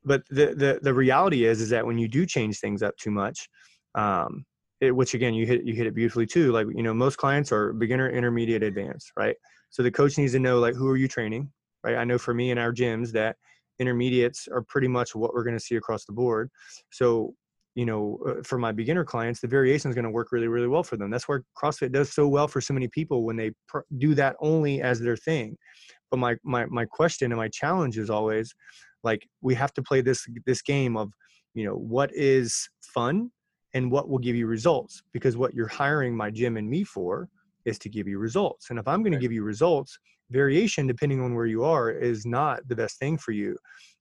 but the, the the reality is is that when you do change things up too much um, it, which again you hit you hit it beautifully too like you know most clients are beginner intermediate advanced right so the coach needs to know like who are you training right i know for me in our gyms that intermediates are pretty much what we're going to see across the board. So, you know, uh, for my beginner clients, the variation is going to work really, really well for them. That's where CrossFit does so well for so many people when they pr- do that only as their thing. But my my my question and my challenge is always, like, we have to play this this game of, you know, what is fun and what will give you results because what you're hiring my gym and me for is to give you results. And if I'm going right. to give you results, variation depending on where you are is not the best thing for you.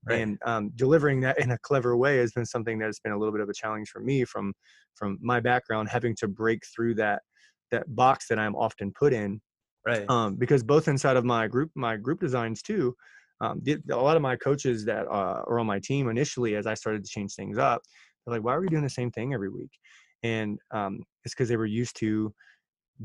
Right. and um, delivering that in a clever way has been something that has been a little bit of a challenge for me from from my background having to break through that that box that i'm often put in right. um, because both inside of my group my group designs too um, a lot of my coaches that uh, are on my team initially as i started to change things up they're like why are we doing the same thing every week? And um, it's because they were used to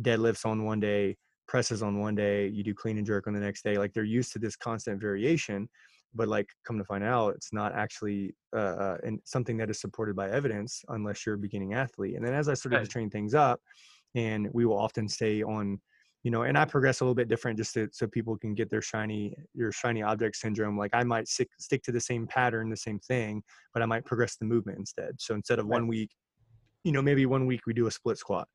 deadlifts on one day presses on one day, you do clean and jerk on the next day. Like they're used to this constant variation, but like come to find out, it's not actually uh, uh and something that is supported by evidence unless you're a beginning athlete. And then as I started right. to train things up, and we will often stay on, you know, and I progress a little bit different just to, so people can get their shiny your shiny object syndrome. Like I might stick stick to the same pattern, the same thing, but I might progress the movement instead. So instead of right. one week, you know, maybe one week we do a split squat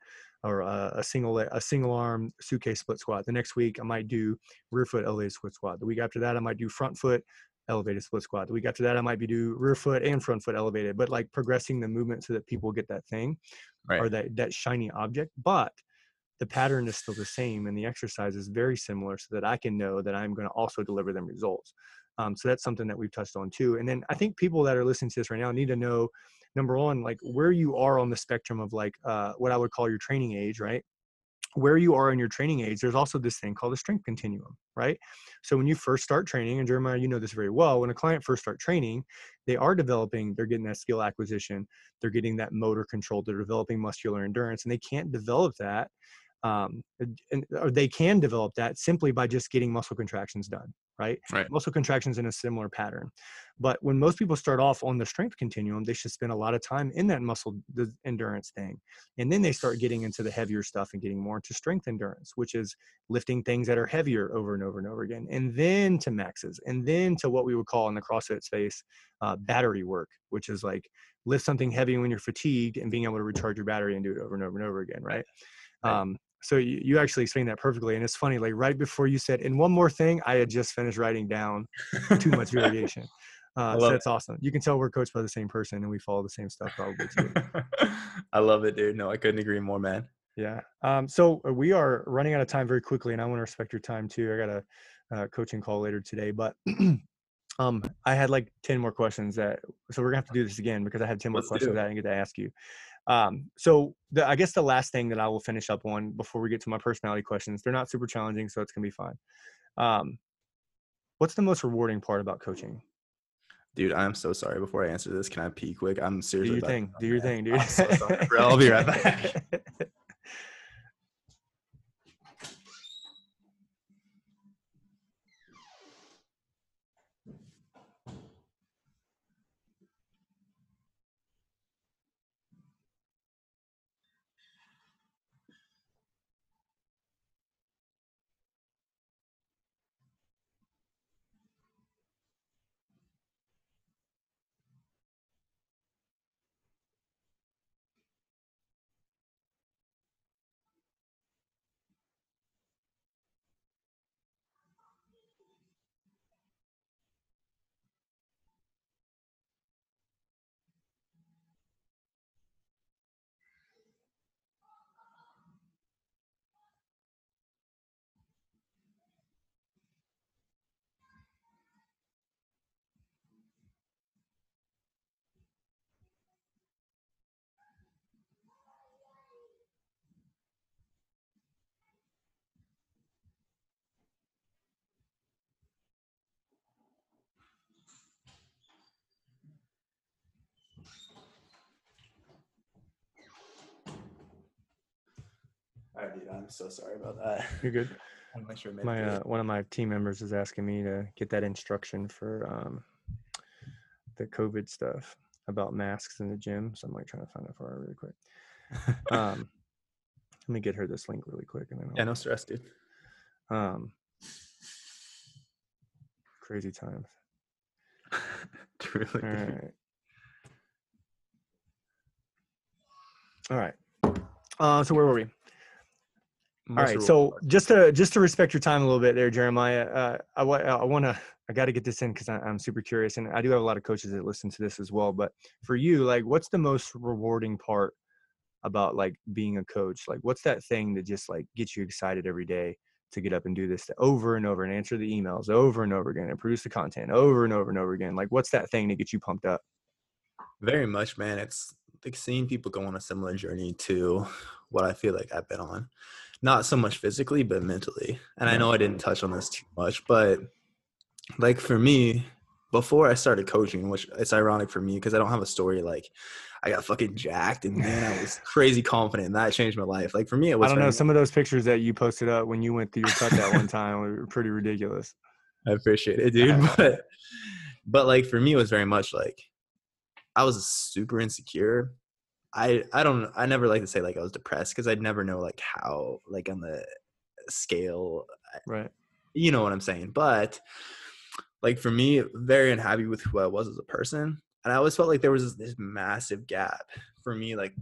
or a, a, single a single arm suitcase split squat. The next week I might do rear foot elevated split squat. The week after that I might do front foot elevated split squat. The week after that I might be do rear foot and front foot elevated, but like progressing the movement so that people get that thing right. or that that shiny object. But the pattern is still the same and the exercise is very similar so that I can know that I'm going to also deliver them results. Um, so that's something that we've touched on too. And then I think people that are listening to this right now need to know number one, like where you are on the spectrum of like uh, what I would call your training age, right? Where you are in your training age, there's also this thing called the strength continuum, right? So when you first start training, and Jeremiah, you know this very well, when a client first start training, they are developing, they're getting that skill acquisition, they're getting that motor control, they're developing muscular endurance, and they can't develop that um, and, or they can develop that simply by just getting muscle contractions done right? Right. Muscle contractions in a similar pattern. But when most people start off on the strength continuum, they should spend a lot of time in that muscle endurance thing. And then they start getting into the heavier stuff and getting more into strength endurance, which is lifting things that are heavier over and over and over again. And then to maxes, and then to what we would call in the CrossFit space uh, battery work, which is like lift something heavy when you're fatigued and being able to recharge your battery and do it over and over and over again, right? Um, so you, you actually explained that perfectly and it's funny like right before you said and one more thing i had just finished writing down too much [LAUGHS] variation. Uh, so that's it. awesome. You can tell we're coached by the same person and we follow the same stuff probably too. [LAUGHS] I love it dude. No i couldn't agree more man. Yeah. Um, so uh, we are running out of time very quickly and i want to respect your time too. I got a uh, coaching call later today but [CLEARS THROAT] um i had like 10 more questions that so we're gonna have to do this again because i had 10 more Let's questions that i didn't get to ask you um, so the, I guess the last thing that I will finish up on before we get to my personality questions, they're not super challenging, so it's gonna be fine. Um, what's the most rewarding part about coaching? Dude, I'm so sorry. Before I answer this, can I pee quick? I'm seriously. Do your thing. Do your thing, dude. So sorry, I'll be right back. [LAUGHS] All right, dude. I'm so sorry about that. [LAUGHS] You're good. I want to make sure my uh, one of my team members is asking me to get that instruction for um, the COVID stuff about masks in the gym. So I'm like trying to find it for her really quick. um, [LAUGHS] let me get her this link really quick, and then I'll, yeah, no stress, dude. Um, crazy times. [LAUGHS] Truly. All right. All right. Uh, so where were we? All right. So just to just to respect your time a little bit there, Jeremiah, uh, I, I want to I got to get this in because I'm super curious, and I do have a lot of coaches that listen to this as well. But for you, like, what's the most rewarding part about like being a coach? Like, what's that thing that just like gets you excited every day to get up and do this over and over and answer the emails over and over again and produce the content over and over and over again? Like, what's that thing that gets you pumped up? Very much, man. It's like seeing people go on a similar journey to what I feel like I've been on not so much physically but mentally. And i know i didn't touch on this too much but like for me before i started coaching which it's ironic for me because i don't have a story like i got fucking jacked and man i was [LAUGHS] crazy confident and that changed my life. Like for me it was i don't know some of those pictures that you posted up when you went through your cut that one time were pretty ridiculous. [LAUGHS] I appreciate it dude [LAUGHS] but but like for me it was very much like i was super insecure I I don't I never like to say like I was depressed because I'd never know like how like on the scale right. you know what I'm saying but like for me very unhappy with who I was as a person and I always felt like there was this, this massive gap for me like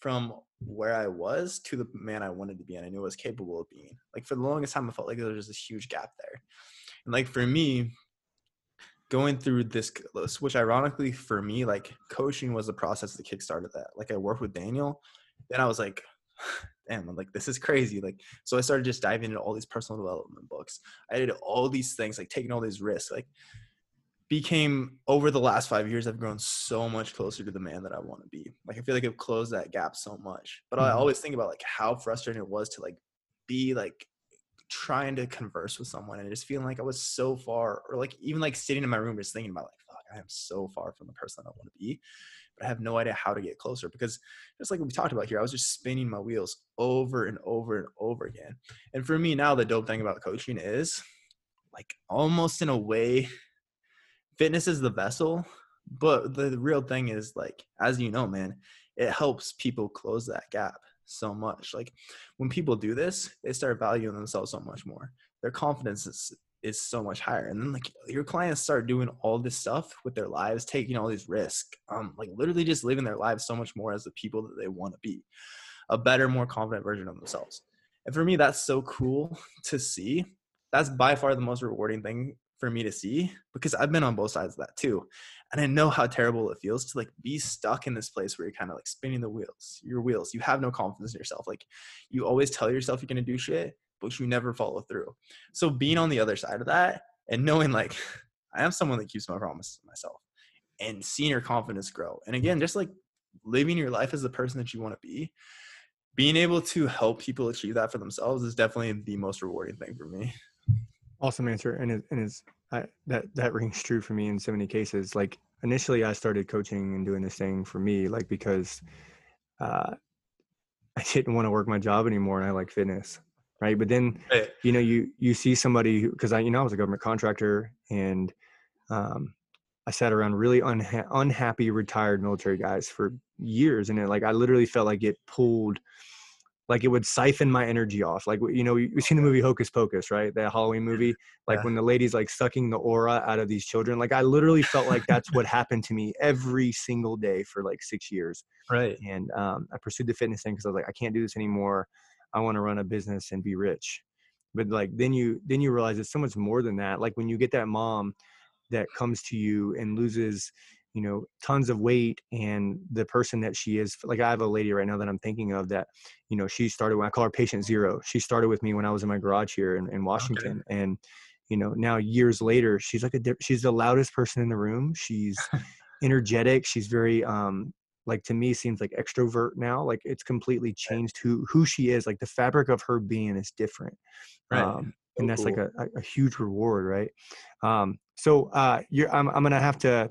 from where I was to the man I wanted to be and I knew I was capable of being. Like for the longest time I felt like there was this huge gap there and like for me going through this which ironically for me like coaching was the process that kickstarted that. Like i worked with daniel then i was like [SIGHS] damn I'm like this is crazy. Like so i started just diving into all these personal development books. I did all these things like taking all these risks like became over the last five years i've grown so much closer to the man that i want to be. Like i feel like i've closed that gap so much but mm-hmm. i always think about like how frustrating it was to like be like trying to converse with someone and just feeling like I was so far, or like even like sitting in my room just thinking about like, fuck, I am so far from the person I want to be, but I have no idea how to get closer because just like we talked about here, I was just spinning my wheels over and over and over again. And for me now, the dope thing about coaching is like almost in a way fitness is the vessel but the real thing is like as you know man it helps people close that gap so much. Like when people do this they start valuing themselves so much more. Their confidence is is so much higher. And then like your clients start doing all this stuff with their lives taking all these risks um like literally just living their lives so much more as the people that they want to be a better more confident version of themselves. And for me that's so cool to see. That's by far the most rewarding thing for me to see because I've been on both sides of that too. And I know how terrible it feels to like be stuck in this place where you're kind of like spinning the wheels, your wheels. You have no confidence in yourself. Like you always tell yourself you're going to do shit, but you never follow through. So being on the other side of that and knowing like [LAUGHS] I am someone that keeps my promises to myself and seeing your confidence grow. And again, just like living your life as the person that you want to be, being able to help people achieve that for themselves is definitely the most rewarding thing for me. Awesome answer, and it, and is that that rings true for me in so many cases. Like initially, I started coaching and doing this thing for me, like because uh, [LAUGHS] I didn't want to work my job anymore, and I like fitness, right? But then, right. you know, you you see somebody because I you know I was a government contractor, and um, I sat around really unha- unhappy retired military guys for years, and it like I literally felt like it pulled like it would siphon my energy off. Like you know, you've seen the movie Hocus Pocus, right? That Halloween movie. Like yeah. when the lady's like sucking the aura out of these children. Like I literally felt like that's what [LAUGHS] happened to me every single day for like six years. Right. And um, I pursued the fitness thing because I was like, I can't do this anymore. I want to run a business and be rich. But like then you then you realize it's so much more than that. Like when you get that mom that comes to you and loses you know tons of weight and the person that she is like i have a lady right now that i'm thinking of that you know she started when i call her patient zero. She started with me when i was in my garage here in, in washington okay. and you know now years later she's like a she's the loudest person in the room. She's [LAUGHS] energetic. She's very um like to me seems like extrovert now. Like it's completely changed who who she is. Like the fabric of her being is different right. um and that's like a, a, huge reward right? Um so uh you're i'm, I'm gonna have to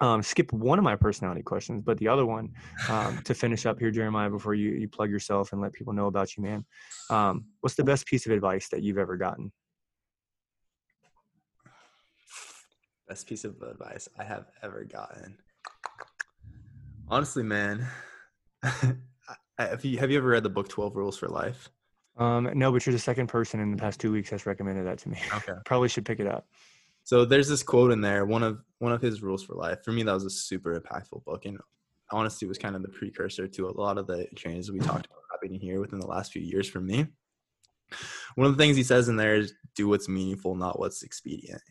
um, skip one of my personality questions, but the other one um, to finish up here, Jeremiah, before you, you plug yourself and let people know about you, man. Um, what's the best piece of advice that you've ever gotten? Best piece of advice I have ever gotten. Honestly, man, [LAUGHS] have you have you ever read the book Twelve Rules for Life? Um, no, but you're the second person in the past two weeks that's recommended that to me. Okay, [LAUGHS] probably should pick it up. So there's this quote in there, one of one of his rules for life. For me, that was a super impactful book, and honestly, it was kind of the precursor to a lot of the changes we talked about happening here within the last few years for me. One of the things he says in there is do what's meaningful, not what's expedient.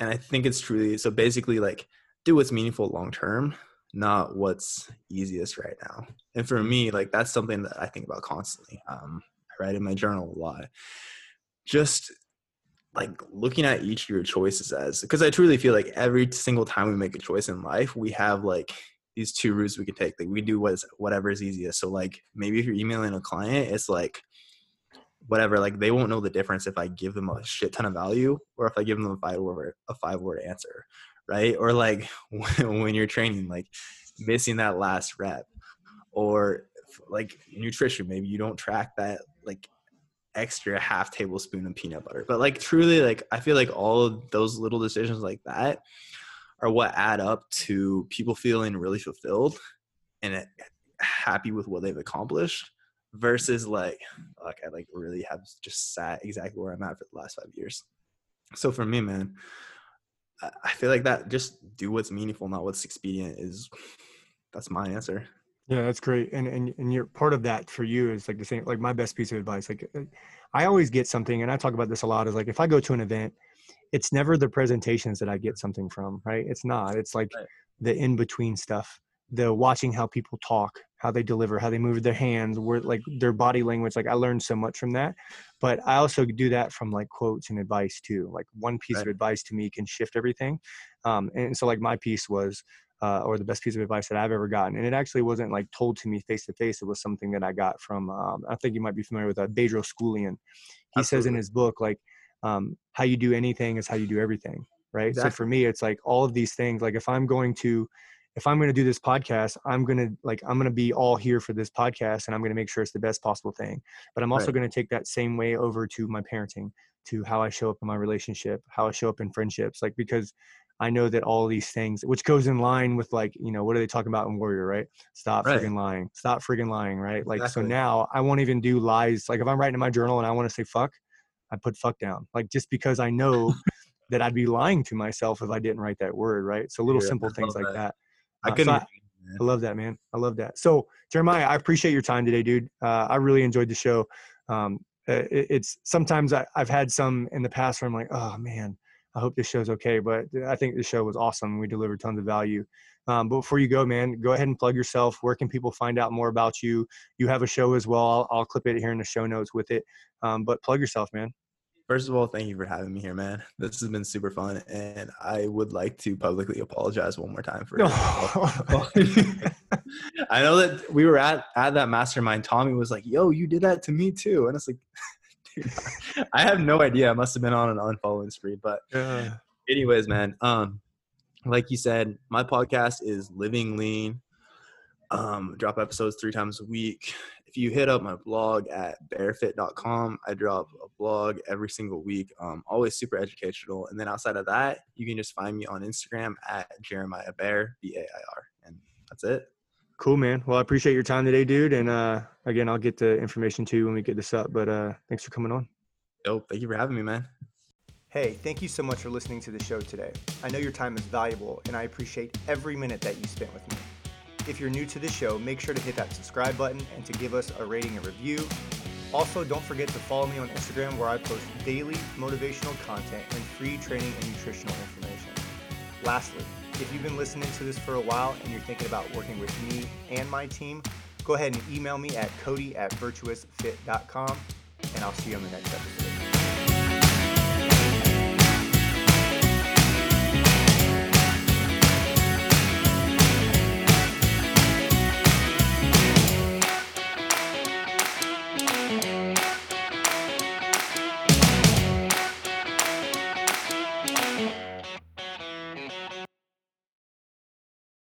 And I think it's truly so basically like do what's meaningful long term, not what's easiest right now. And for me, like that's something that I think about constantly. Um, I write in my journal a lot. Just like looking at each of your choices as because I truly feel like every single time we make a choice in life, we have like these two routes we can take. Like we do what's whatever is easiest. So like maybe if you're emailing a client, it's like whatever, like they won't know the difference if I give them a shit ton of value or if I give them a five word a five word answer. Right. Or like [LAUGHS] when you're training, like missing that last rep. Or like nutrition, maybe you don't track that like extra half tablespoon of peanut butter. But like truly, like I feel like all of those little decisions like that are what add up to people feeling really fulfilled and eh, happy with what they've accomplished versus like like I like really have just sat exactly where I'm at for the last five years. So for me, man, I feel like that just do what's meaningful, not what's expedient is that's my answer. Yeah, that's great. And and and you're part of that for you is like the same like my best piece of advice. Like uh, I always get something and I talk about this a lot is like if I go to an event, it's never the presentations that I get something from, right? It's not. It's like right. the in between stuff. The watching how people talk, how they deliver, how they move their hands, where like their body language. Like I learned so much from that. But I also do that from like quotes and advice too. Like one piece right. of advice to me can shift everything. Um, and so like my piece was uh, or the best piece of advice that I've ever gotten. And it actually wasn't like told to me face to face. It was something that I got from, um, I think you might be familiar with uh, Bedros Keuilian. He Absolutely. says in his book, like, um, how you do anything is how you do everything. Right. Exactly. So for me, it's like all of these things, like if I'm going to, if I'm going to do this podcast, I'm going to like I'm going to be all here for this podcast and I'm going to make sure it's the best possible thing. But I'm also right. going to take that same way over to my parenting, to how I show up in my relationship, how I show up in friendships, like because I know that all these things, which goes in line with like, you know, what are they talking about in Warrior, right? Stop right. friggin' lying. Stop friggin' lying, right? Like, exactly. so now I won't even do lies. Like, if I'm writing in my journal and I want to say fuck, I put fuck down. Like, just because I know [LAUGHS] that I'd be lying to myself if I didn't write that word, right? So little yeah, simple things like that. that. I uh, couldn't. So I, I, love that, man. I love that. So Jeremiah, I appreciate your time today, dude. Uh, I really enjoyed the show. Um, it, it's sometimes I, I've had some in the past where I'm like, oh man, I hope this show's okay. But I think the show was awesome. We delivered tons of value. Um, but before you go, man, go ahead and plug yourself. Where can people find out more about you? You have a show as well. I'll, I'll clip it here in the show notes with it. Um, but plug yourself, man. First of all, thank you for having me here, man. This has been super fun, and I would like to publicly apologize one more time for. [LAUGHS] No. [LAUGHS] I know that we were at at that mastermind. Tommy was like, "Yo, you did that to me too," and it's like, [LAUGHS] [LAUGHS] I have no idea. I must have been on an unfollowing spree, but yeah. anyways, man. Um, like you said, my podcast is Living Lean. Um, drop episodes three times a week. If you hit up my blog at bairfit.com, I drop a blog every single week. Um, always super educational. And then outside of that, you can just find me on Instagram at Jeremiah Bair, B A I R. And that's it. Cool, man. Well, I appreciate your time today, dude. And uh, again, I'll get the information to you when we get this up. But uh, thanks for coming on. Yo, thank you for having me, man. Hey, thank you so much for listening to the show today. I know your time is valuable, and I appreciate every minute that you spent with me. If you're new to the show, make sure to hit that subscribe button and to give us a rating and review. Also, don't forget to follow me on Instagram where I post daily motivational content and free training and nutritional information. Lastly, if you've been listening to this for a while and you're thinking about working with me and my team, go ahead and email me at cody at virtuousfit.com and I'll see you on the next episode.